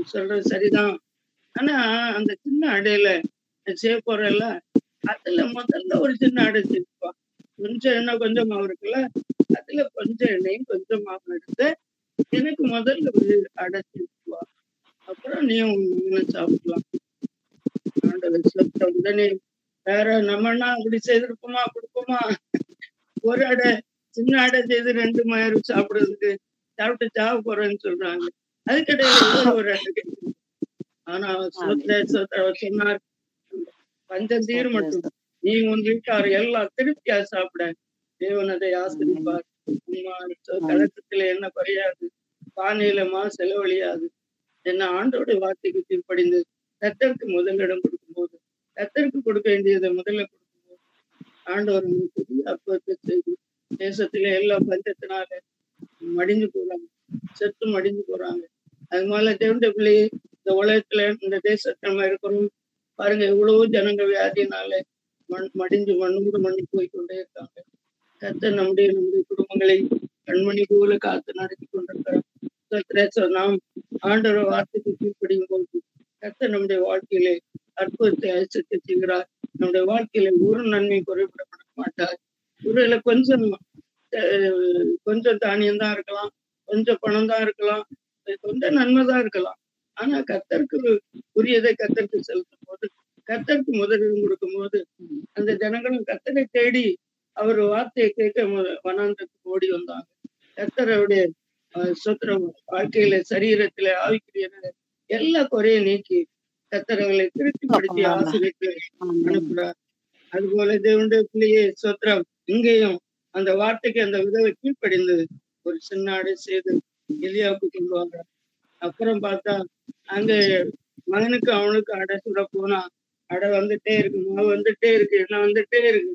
சொல்றது சரிதான். ஆனா அந்த சின்ன அடையில செய்ய போறல அதுல முதல்ல ஒரு சின்ன அடை செஞ்சுப்பான் கொஞ்சம் எண்ணெய் கொஞ்சம் மாவு இருக்குல்ல? அதுல கொஞ்சம் எண்ணெயும் கொஞ்சம் மாவு எடுத்து எனக்கு முதல்ல ஒரு அடை சேர்த்துவா அப்புறம் நீ உங்களை சாப்பிடலாம். ஆண்டவர் சொத்த உடனே வேற நம்மனா அப்படி செய்திருப்போமா கொடுப்போமா ஒரு அடை சின்ன அடை செய்து ரெண்டு மயிறு சாப்பிடுறதுக்கு சாப்பிட்டு சாவ போறேன்னு சொல்றாங்க. அதுக்கிடையில ஒரு அடை ஆனா சோத்திர சோத்திர அவர் சொன்னார் பஞ்சம் தீர் மட்டும். நீ உன் வீட்டார் எல்லாம் திருப்தியா சாப்பிட. தேவன் அதை ஆசிரிப்பார். கலக்கத்துல என்ன குறையாது? பானையில மா செலவழியாது. என்ன ஆண்டோட வார்த்தைக்கு கீழ்ப்படிந்து கத்தருக்கு முதலிடம் கொடுக்கும்போது கத்தருக்கு கொடுக்க வேண்டியதை முதல்ல கொடுக்கும்போது ஆண்டவர் புதிய அற்புதத்தை செய்து தேசத்துல எல்லா பஞ்சத்தினால மடிஞ்சு போறாங்க. செத்து மடிஞ்சு போறாங்க. அது மேல தேவண்ட பிள்ளை இந்த உலகத்துல இந்த தேசத்துல நம்ம இருக்கிறோம். பாருங்க எவ்வளவோ ஜனங்க வியாதினால மண் மடிஞ்சு மண்ணோடு மண்ணு போய் கொண்டே இருக்காங்க. கத்த நம்முடைய நம்முடைய குடும்பங்களை கண்மணி போல காத்து நடத்தி கொண்டிருக்கிறோம் நாம் ஆண்டவர் வார்த்தைக்கு கீழ்ப்படியும் போது கர்த்தர் நம்முடைய வாழ்க்கையிலே அற்புதத்தை அரிசத்தை செய்கிறார் நம்முடைய வாழ்க்கையில ஒரு நன்மை குறைபடப்பட மாட்டார். ஒருவேளை கொஞ்சம் கொஞ்சம் தானியம் தான் இருக்கலாம் கொஞ்சம் பணம் தான் இருக்கலாம் கொஞ்சம் நன்மை தான் இருக்கலாம். ஆனா கத்தருக்கு உரியதை கத்தருக்கு செலுத்தும் போது கத்தருக்கு முதலிடம் கொடுக்கும் போது அந்த ஜனங்களும் கர்த்தரை தேடி அவர் வார்த்தையை கேட்க வனாந்தத்துக்கு ஓடி வந்தாங்க. கர்த்தருடைய அஹ், சுத்திரம் வாழ்க்கையில சரீரத்தில ஆவிக்குரிய எல்லா குறையும் நீக்கி கர்த்தரங்களை திருப்திப்படுத்தி. ஆசிரியத்தை அனுப்புறார் அதுபோல தேவனுடைய பிள்ளையே சோத்திரம் இங்கேயும் அந்த வார்த்தைக்கு அந்த விதவை கீழ்ப்படிந்து ஒரு சின்ன அடை செய்து எலியாவுக்கு கொண்டு வர்ற அப்புறம் பார்த்தா அங்க மகனுக்கு அவனுக்கு அடை சுட போனா அடை வந்துட்டே இருக்கு மாவு வந்துட்டே இருக்கு எல்லாம் வந்துட்டே இருக்கு.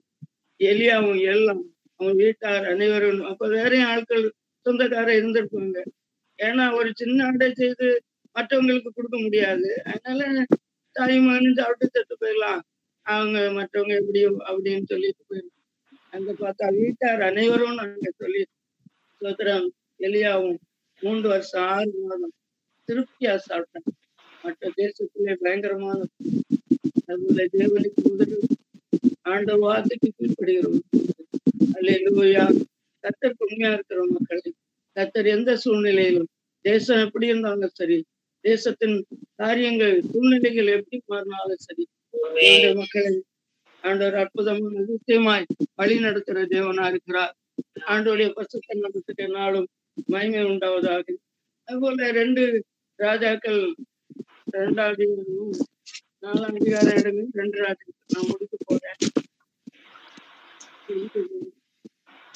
எலியாவும் எல்லாம் அவன் வீட்டார் அனைவரும் அப்ப வேற ஆட்கள் சொந்தக்காரர் இருந்திருப்பாங்க. ஏன்னா ஒரு சின்ன அடை செய்து மற்றவங்களுக்கு கொடுக்க முடியாது. அதனால தாய் மகனும் சாப்பிட்டு செத்து போயிடலாம். அவங்க மற்றவங்க எப்படி அப்படின்னு சொல்லிட்டு போயிடலாம். அங்க பார்த்தா வீட்டார் அனைவரும் நாங்க சொல்லி சோத்திரம் எலியாவும் மூன்று வருஷம் ஆறு மாதம் திருப்தியா சாப்பிட்டேன் மற்ற தேசத்திலே பயங்கரமான அதுல தேவனுக்கு முதல் ஆண்ட வார்த்தைக்கு கீழ்படுகிறோம் அல்ல கத்தர் உண்மையா இருக்கிற மக்கள் கத்தர் எந்த சூழ்நிலையிலும் தேசம் எப்படி இருந்தாலும் சரி தேசத்தின் காரியங்கள் சூழ்நிலைகள் எப்படி மாறினாலும் சரி. மக்களை ஆண்டவர் அற்புதமான நிச்சயமாய் வழி நடத்துகிற தேவனா இருக்கிறார். ஆண்டோடைய பசுத்த நடத்துகிற நாளும் மகிமை உண்டாவதாக. அதுபோல ரெண்டு ராஜாக்கள் ரெண்டாவது நாலாம் அதிகார இடமே ரெண்டு ராஜாக்கள். நான் முடிக்க போறேன்.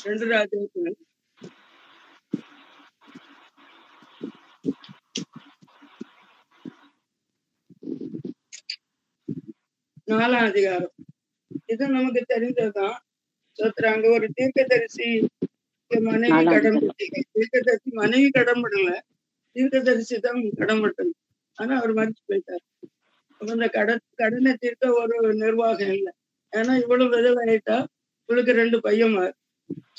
ரெண்டு ராஜாக்கள். நாலாம் அதிகாரம் இது நமக்கு தெரிஞ்சதுதான் சோத்திர அங்க ஒரு தீர்க்கதரிசி மனைவி நாலாம் கடன் பட்டீங்க தீர்க்கதரிசி மனைவி கடன் படல. தீர்க்கதரிசி தான் கடன் பட்டது ஆனா அவர் மறிச்சு போயிட்டார். அப்ப அந்த கடன் கடனை தீர்க்க ஒரு நிர்வாகம் இல்லை. ஏன்னா இவ்வளவு விதவாயிட்டா இவளுக்கு ரெண்டு பையன்மார்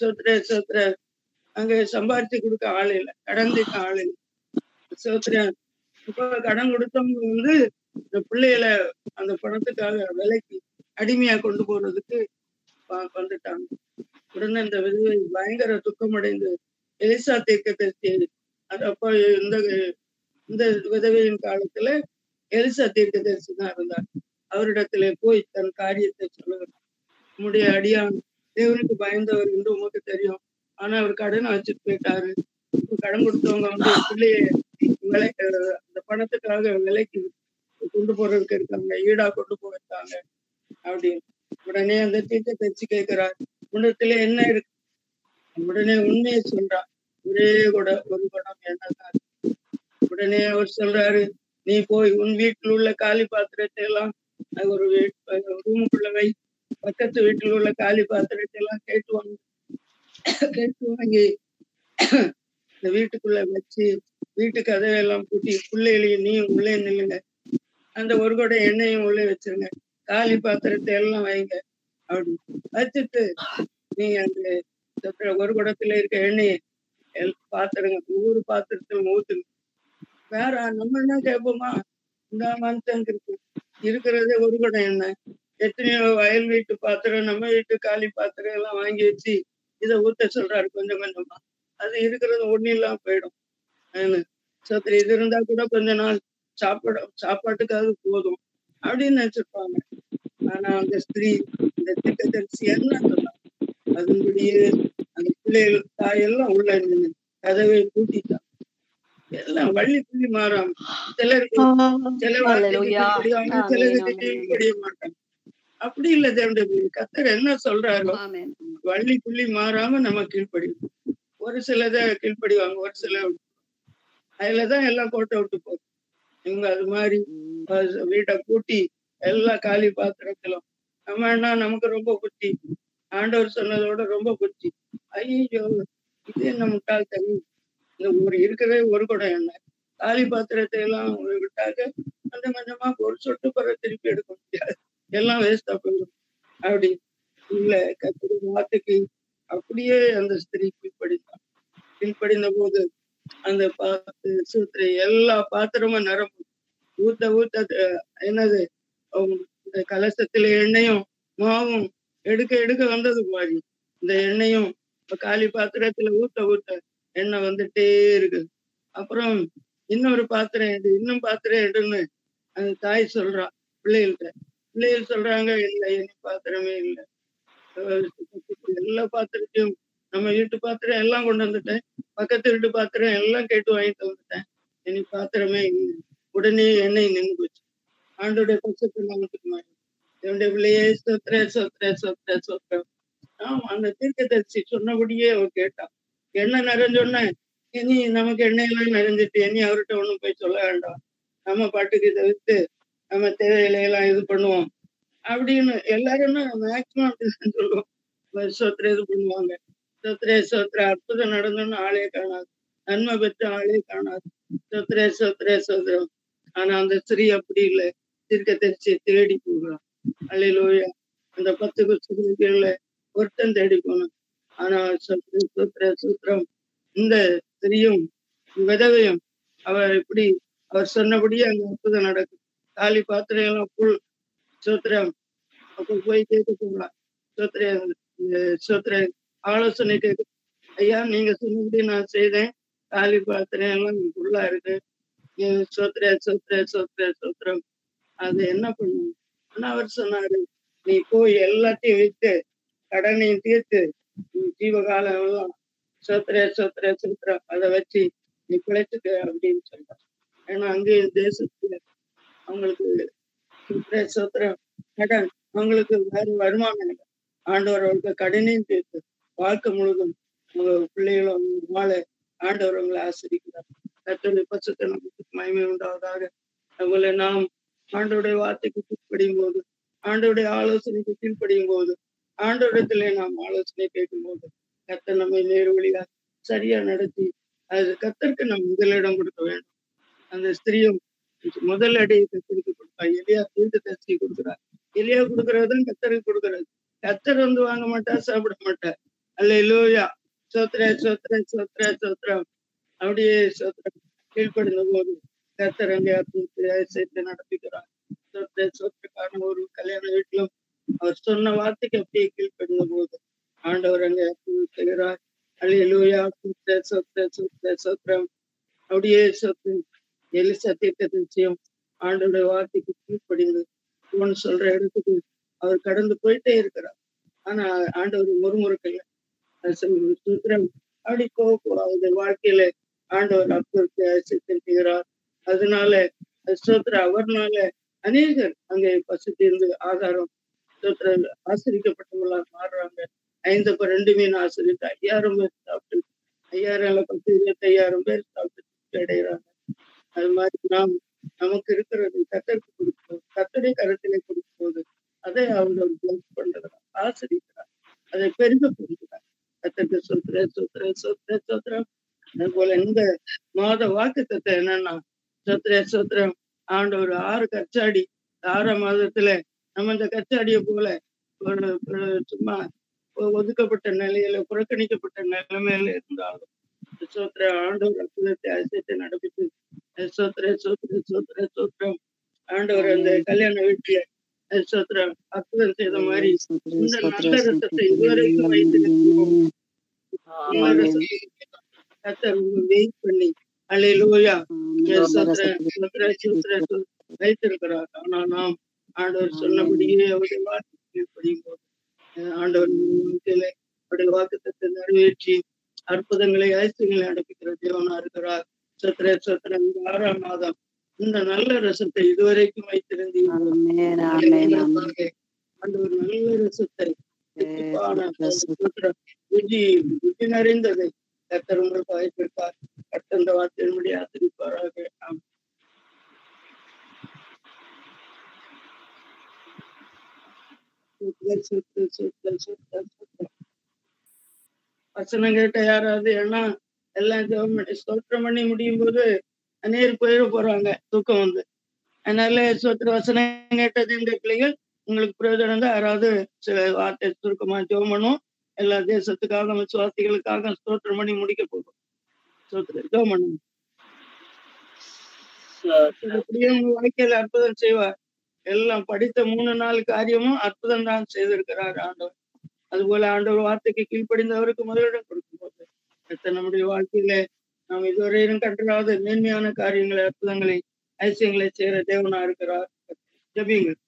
சோத்திர சோத்திர அங்க சம்பாரிச்சு கொடுக்க ஆள் இல்லை. கடன் தீர்க்க ஆள் இல்லை. சோத்திர இப்ப கடன் கொடுத்தவங்க வந்து இந்த பிள்ளைகளை அந்த பணத்துக்காக விலைக்கு அடிமையா கொண்டு போறதுக்கு வந்துட்டாங்க. உடனே இந்த விதவை பயங்கர துக்கமடைந்து எலிசா தீர்க்கதரிசி அது அப்போ இந்த இந்த விதவையின் காலத்துல எலிசா தீர்க்கதரிசி தான் இருந்தார். அவரிடத்திலே போய் தன் காரியத்தை சொல்லுகிறார். உம்முடைய அடியான் தேவனுக்கு பயந்தவர் என்று உமக்கு தெரியும். ஆனா அவர் கடனை வச்சுட்டு போயிட்டாரு. கடன் கொடுத்தவங்க வந்து பிள்ளைய விலை அந்த பணத்துக்காக விலைக்கு கொண்டு போறதுக்கு இருக்காங்க ஈடா கொண்டு போயிருக்காங்க அப்படின்னு. உடனே அந்த தீர்க்க தச்சு கேட்கிறார். உன்னத்துல என்ன இருக்கு? உடனே உண்மையை சொல்றா ஒரே கூட ஒரு குடம் என்னதான் உடனே அவர் சொல்றாரு நீ போய் உன் வீட்டில் உள்ள காலி பாத்திரத்தை எல்லாம் ஒரு ரூமுக்குள்ள வை. பக்கத்து வீட்டில் உள்ள காலி பாத்திரத்தை எல்லாம் கேட்டு வாங்க. கேட்டு வாங்கி இந்த வீட்டுக்குள்ள வச்சு வீட்டு கதையெல்லாம் பூட்டி பிள்ளைகளையும் நீ உள்ளே நில்லுங்க. அந்த ஒரு கூட எண்ணெயும் உள்ளே வச்சிருங்க. காலி பாத்திரத்தை எல்லாம் வைங்க. அப்படின்னு வச்சுட்டு நீங்க அந்த ஒரு குடத்துல இருக்க எண்ணெயை பாத்திரங்க ஒவ்வொரு பாத்திரத்திலும் ஊத்துங்க. வேற நம்ம என்ன கேட்போமா? இந்த மனுஷங்க இருக்கு. இருக்கிறதே ஒரு குடம் எண்ணெய். எத்தனையோ வயல் வீட்டு பாத்திரம் நம்ம வீட்டு காலி பாத்திரம் எல்லாம் வாங்கி வச்சு இதை ஊத்த சொல்றாரு கொஞ்சம் கொஞ்சமா. அது இருக்கிறது ஒண்ணு இல்லாம போயிடும் ஆனா, இது இருந்தா கூட கொஞ்ச நாள் சாப்பாடு சாப்பாட்டுக்காக போதும் அப்படின்னு நினைச்சிருப்பாங்க. ஆனா அந்த ஸ்திரீ இந்த திட்டத்தரிசி என்ன சொன்னாங்க அதன்படியே அந்த பிள்ளைகள் தாயெல்லாம் உள்ள நின்னு கதவை பூட்டிட்டான் எல்லாம் வள்ளி புள்ளி மாறாம சிலருக்கு சில வார்த்தைக்கு சிலருக்கு. கீழ்ப்படிய மாட்டாங்க. அப்படி இல்ல தேவனுடைய பிள்ளை. கர்த்தர் என்ன சொல்றாரோ. வள்ளி புள்ளி மாறாம நம்ம கீழ்ப்படிவோம். ஒரு சிலத கீழ்ப்படிவாங்க ஒரு சில அதுலதான் எல்லாம் கோட்டை விட்டு போகுது இவங்க அது மாதிரி வீட்டை கூட்டி எல்லா காலி பாத்திரத்திலும். நம்ம என்ன நமக்கு ரொம்ப புத்தி. ஆண்டவர் சொன்னதோட ரொம்ப புத்தி. ஐயோ இது என்ன முட்டாள் தண்ணி இந்த ஒரு இருக்கிறதே ஒரு குடம் என்ன? காலி பாத்திரத்தை எல்லாம் விட்டாக்க கொஞ்சம் கொஞ்சமா ஒரு சொட்டு பிற திருப்பி எடுக்க முடியாது. எல்லாம் வேஸ்டா போயிடும். அப்படி இல்ல கத்திரி வாத்துக்கு அப்படியே அந்த ஸ்திரீ கீழ்படிந்தான் கீழ்படிந்த போது அந்த பாத்து சூத்திரை எல்லா பாத்திரமும் நிரம்பும். ஊத்த ஊத்த என்னது இந்த கலசத்துல எண்ணெயும் மாவும் எடுக்க எடுக்க வந்தது மாதிரி. இந்த எண்ணெயும் இப்ப காலி பாத்திரத்துல ஊத்த ஊத்த எண்ணெய் வந்துட்டே இருக்கு. அப்புறம் இன்னொரு பாத்திரம் எடு இன்னும் பாத்திரம் எடுன்னு அந்த தாய் சொல்றா பிள்ளைகள்கிட்ட பிள்ளைகள் சொல்றாங்க இல்ல இனி பாத்திரமே இல்லை. எல்லா பாத்திரத்தையும் நம்ம வீட்டு பாத்திரம் எல்லாம் கொண்டு வந்துட்டேன். பக்கத்து வீட்டு பாத்திரம் எல்லாம் கேட்டு வாங்கிட்டு வந்துட்டேன். இனி பாத்திரமே இல்லை. உடனே எண்ணெய் நின்று போச்சு. ஆண்டோடைய பட்சத்தை நமக்கு மாறி என்னுடைய பிள்ளையே சொத்திர சொத்திர சொத்துற சொத்துற ஆமா அந்த தீர்க்க தரிசி சொன்னபடியே அவ கேட்டான். எண்ணெய் நிறைஞ்சோன்னே இனி நமக்கு எண்ணெயெல்லாம் நிறைஞ்சிட்டு இனி அவர்கிட்ட ஒண்ணும் போய் சொல்ல வேண்டாம். நம்ம பாட்டுக்கு தவிர்த்து நம்ம தேவையில எல்லாம் இது பண்ணுவோம். அப்படின்னு எல்லாருமே மேக்சிமம் அப்படி சொல்லுவோம். சோத்திர இது பண்ணுவாங்க. சோத்திரே சோத்ர அற்புதம் நடந்தோன்னு ஆளே காணாது. நன்மை பெற்ற ஆளே காணாது. சோத்ரே சோத்ரே சோத்ரம் ஆனா அந்த ஸ்திரீ அப்படி இல்லை. தீர்க்க தெரிச்சு தேடி போகிறான். அல்லையிலோயா அந்த பத்து குஸ்திரிகள்ல ஒருத்தன் தேடி போனான். ஆனா சோத்ரே சோத்ர சூத்திரம் இந்த ஸ்திரீயும் விதவையும் அவர் இப்படி அவர் சொன்னபடியே அங்க அற்புதம் நடக்கும் காலி பாத்திரம் எல்லாம் புல் சோத்திரம் அப்ப போய் கேட்டு போகலாம் சோத்ரே சோத்ரே ஆலோசனை கேட்க ஐயா நீங்க சொன்னபடி நான் செய்தேன். காலி பாத்திரம் எல்லாம் ஃபுல்லா இருக்கு. சோத்திர சோத்திர சோத்திர சோத்திரம். அது என்ன பண்ணும்? ஆனா அவர் சொன்னாரு நீ போய் எல்லாத்தையும் வித்து கடனையும் தீர்த்து ஜீவகாலம் எல்லாம் சோத்திர சோத்திர சோத்திரம் அதை வச்சு நீ பிழைச்சுக்க அப்படின்னு சொல்றான் ஏன்னா அங்கேயும் தேசத்துல அவங்களுக்கு சோத்திர சோத்திரம் கடன் அவங்களுக்கு வேறு வருமானம் இல்லை. ஆண்டவர் அவங்களுக்கு கடனையும் தீர்த்து வாழ்க்கை முழுதும் பிள்ளைகளும் வாழ ஆண்டவர் அவங்களை ஆசிரிக்கிறார். கத்தோடைய பட்சத்தை நமக்கு மயமே உண்டாவதாக. அவங்களை நாம் ஆண்டோடைய வார்த்தைக்கு கீழ்ப்படியும் போது ஆண்டோடைய ஆலோசனைக்கு கீழ்ப்படியும் போது ஆண்டோடத்திலே நாம் ஆலோசனை கேட்கும் போது கத்தர் நம்மை நேரு வழியா சரியா நடத்தி அது கத்தருக்கு நாம் முதலிடம் கொடுக்க வேண்டும். அந்த ஸ்திரீயும் முதல் அடியை கத்திரிக்கு கொடுப்பா எலியா தீர்க்க தரிசி கொடுக்குறா எலியா கொடுக்கறதுதான் கத்தருக்கு கொடுக்கறது. கத்தர் வந்து வாங்க மாட்டா சாப்பிட மாட்டார். அல்ல லோயா சோத்திர சோத்திர சோத்திர அப்படியே சோத்திரம். கீழ்ப்படுந்த போது கத்தர் அங்கே சேர்த்து நடத்துகிறார். சொத்த சொத்துக்கான ஒரு கல்யாண வீட்டிலும் அவர் சொன்ன வார்த்தைக்கு அப்படியே கீழ்ப்படுந்த போது ஆண்டவர் அங்கே செய்கிறார். அல்லூயா சொத்த சொத்த சொத்த சொத்திரம். அப்படியே சொத்து எலி சத்தியத்தை நிச்சயம் ஆண்டோடைய வார்த்தைக்கு கீழ்ப்படிந்து ஒன்று சொல்ற இடத்துக்கு அவர் கடந்து போயிட்டே இருக்கிறார். ஆனா ஆண்டவர் முறுமுறுக்கல சுத்திரம் அப்படி போகக்கூடாது வாழ்க்கையில ஆண்டவர் அற்புதத்தை சித்தரிக்கிறார் அதனால ஸ்தோத்திர அவர்னால அநேகர் அங்கே பசித்திருந்து ஆதாரம் ஸ்தோத்திர ஆசிரிக்கப்பட்டவங்களா மாறுறாங்க. ஐந்து இப்போ ரெண்டு மீன் ஆசிரித்து ஐயாயிரம் பேர் சாப்பிட்டு ஐயாயிரம் பத்து இருபத்தி ஐயாயிரம் பேர் சாப்பிட்டு அடைகிறாங்க. அது மாதிரி நாம் நமக்கு இருக்கிறது கத்தருக்கு கொடுக்கும் கத்தடை கருத்திலே கொடுக்கும் போது அதை அவங்க பிளஸ் பண்றார் ஆசிரிக்கிறார் அதை பெருக கொடுக்கிறார் கத்தருக்கு சொத்துற சொத்துற சொத்துற சொத்துறம் அது போல இந்த மாத வாக்கு தத்துவம் என்னன்னா சொத்திர ஆண்ட ஒரு ஆறு கச்சாடி ஆறாம் மாதத்துல நம்ம இந்த கச்சாடிய போல ஒரு சும்மா ஒதுக்கப்பட்ட நிலையில புறக்கணிக்கப்பட்ட நிலைமையில இருந்தாலும் சோத்திர ஆண்டவர் அற்புதத்தை அதிசயத்தை நடப்பித்து சோத்திர சோத்திர சோத்திர சோத்திரம் ஆண்டவர் அந்த கல்யாண வீட்டுல அற்புதம் செய்த மாதிரி இந்த நல்ல ரசத்தை இதுவரைக்கும் வைத்திருக்கிறோம். வெயிட் பண்ணி அலையிலூயா வைத்திருக்கிறார். ஆனா நாம் ஆண்டவர் சொன்னபடியே அவருடைய வாக்கு படியும் போது ஆண்டவர் அவருடைய வாக்குத்தத்தை நிறைவேற்றி அற்புதங்களை ஐசியங்களை அனுப்பிக்கிற தேவனா இருக்கிறார். சத்திர சத்திர ஆறாம் மாதம். இந்த நல்ல ரசத்தை இதுவரைக்கும் வைத்திருந்தீங்க ஆண்டவர் நல்ல ரசத்தை விதி விதி நிறைந்ததை கத்தர் உங்களுக்கு வாய்ப்பிருக்கார் கத்தந்த வார்த்தையின்படி ஆசிரிப்பாராக ஆம் வசனம் கேட்ட யாராவது ஏன்னா எல்லாம் ஸ்தோத்திரம் பண்ணி முடியும் போது அநேர் போயிட போறாங்க தூக்கம் வந்து. அதனால சோத்திர வசனம் கேட்டது இந்த பிள்ளைகள் உங்களுக்கு பிரயோஜனம் தான் யாராவது சில வார்த்தை சுருக்கமா ஜெபம் பண்ணுவோம். எல்லா தேசத்துக்காக விசுவாசிகளுக்காக ஸ்தோத்திரம் பண்ணி முடிக்க போகும் ஸ்தோத்திரம் அப்படியே உங்க வாழ்க்கையில அற்புதம் செய்வார். எல்லாம் படித்த மூணு நாள் காரியமும் அற்புதம் தான் செய்திருக்கிறார் ஆண்டவர். அதுபோல ஆண்டவர் வார்த்தைக்கு கீழ்ப்படிந்தவருக்கு முதலிடம் கொடுக்கும் போது நம்முடைய வாழ்க்கையில நாம் இதுவரையிலும் கண்டாத மேன்மையான காரியங்களை அற்புதங்களை ஐசியங்களை செய்கிற தேவனா இருக்கிறார் ஜபியுங்கள்.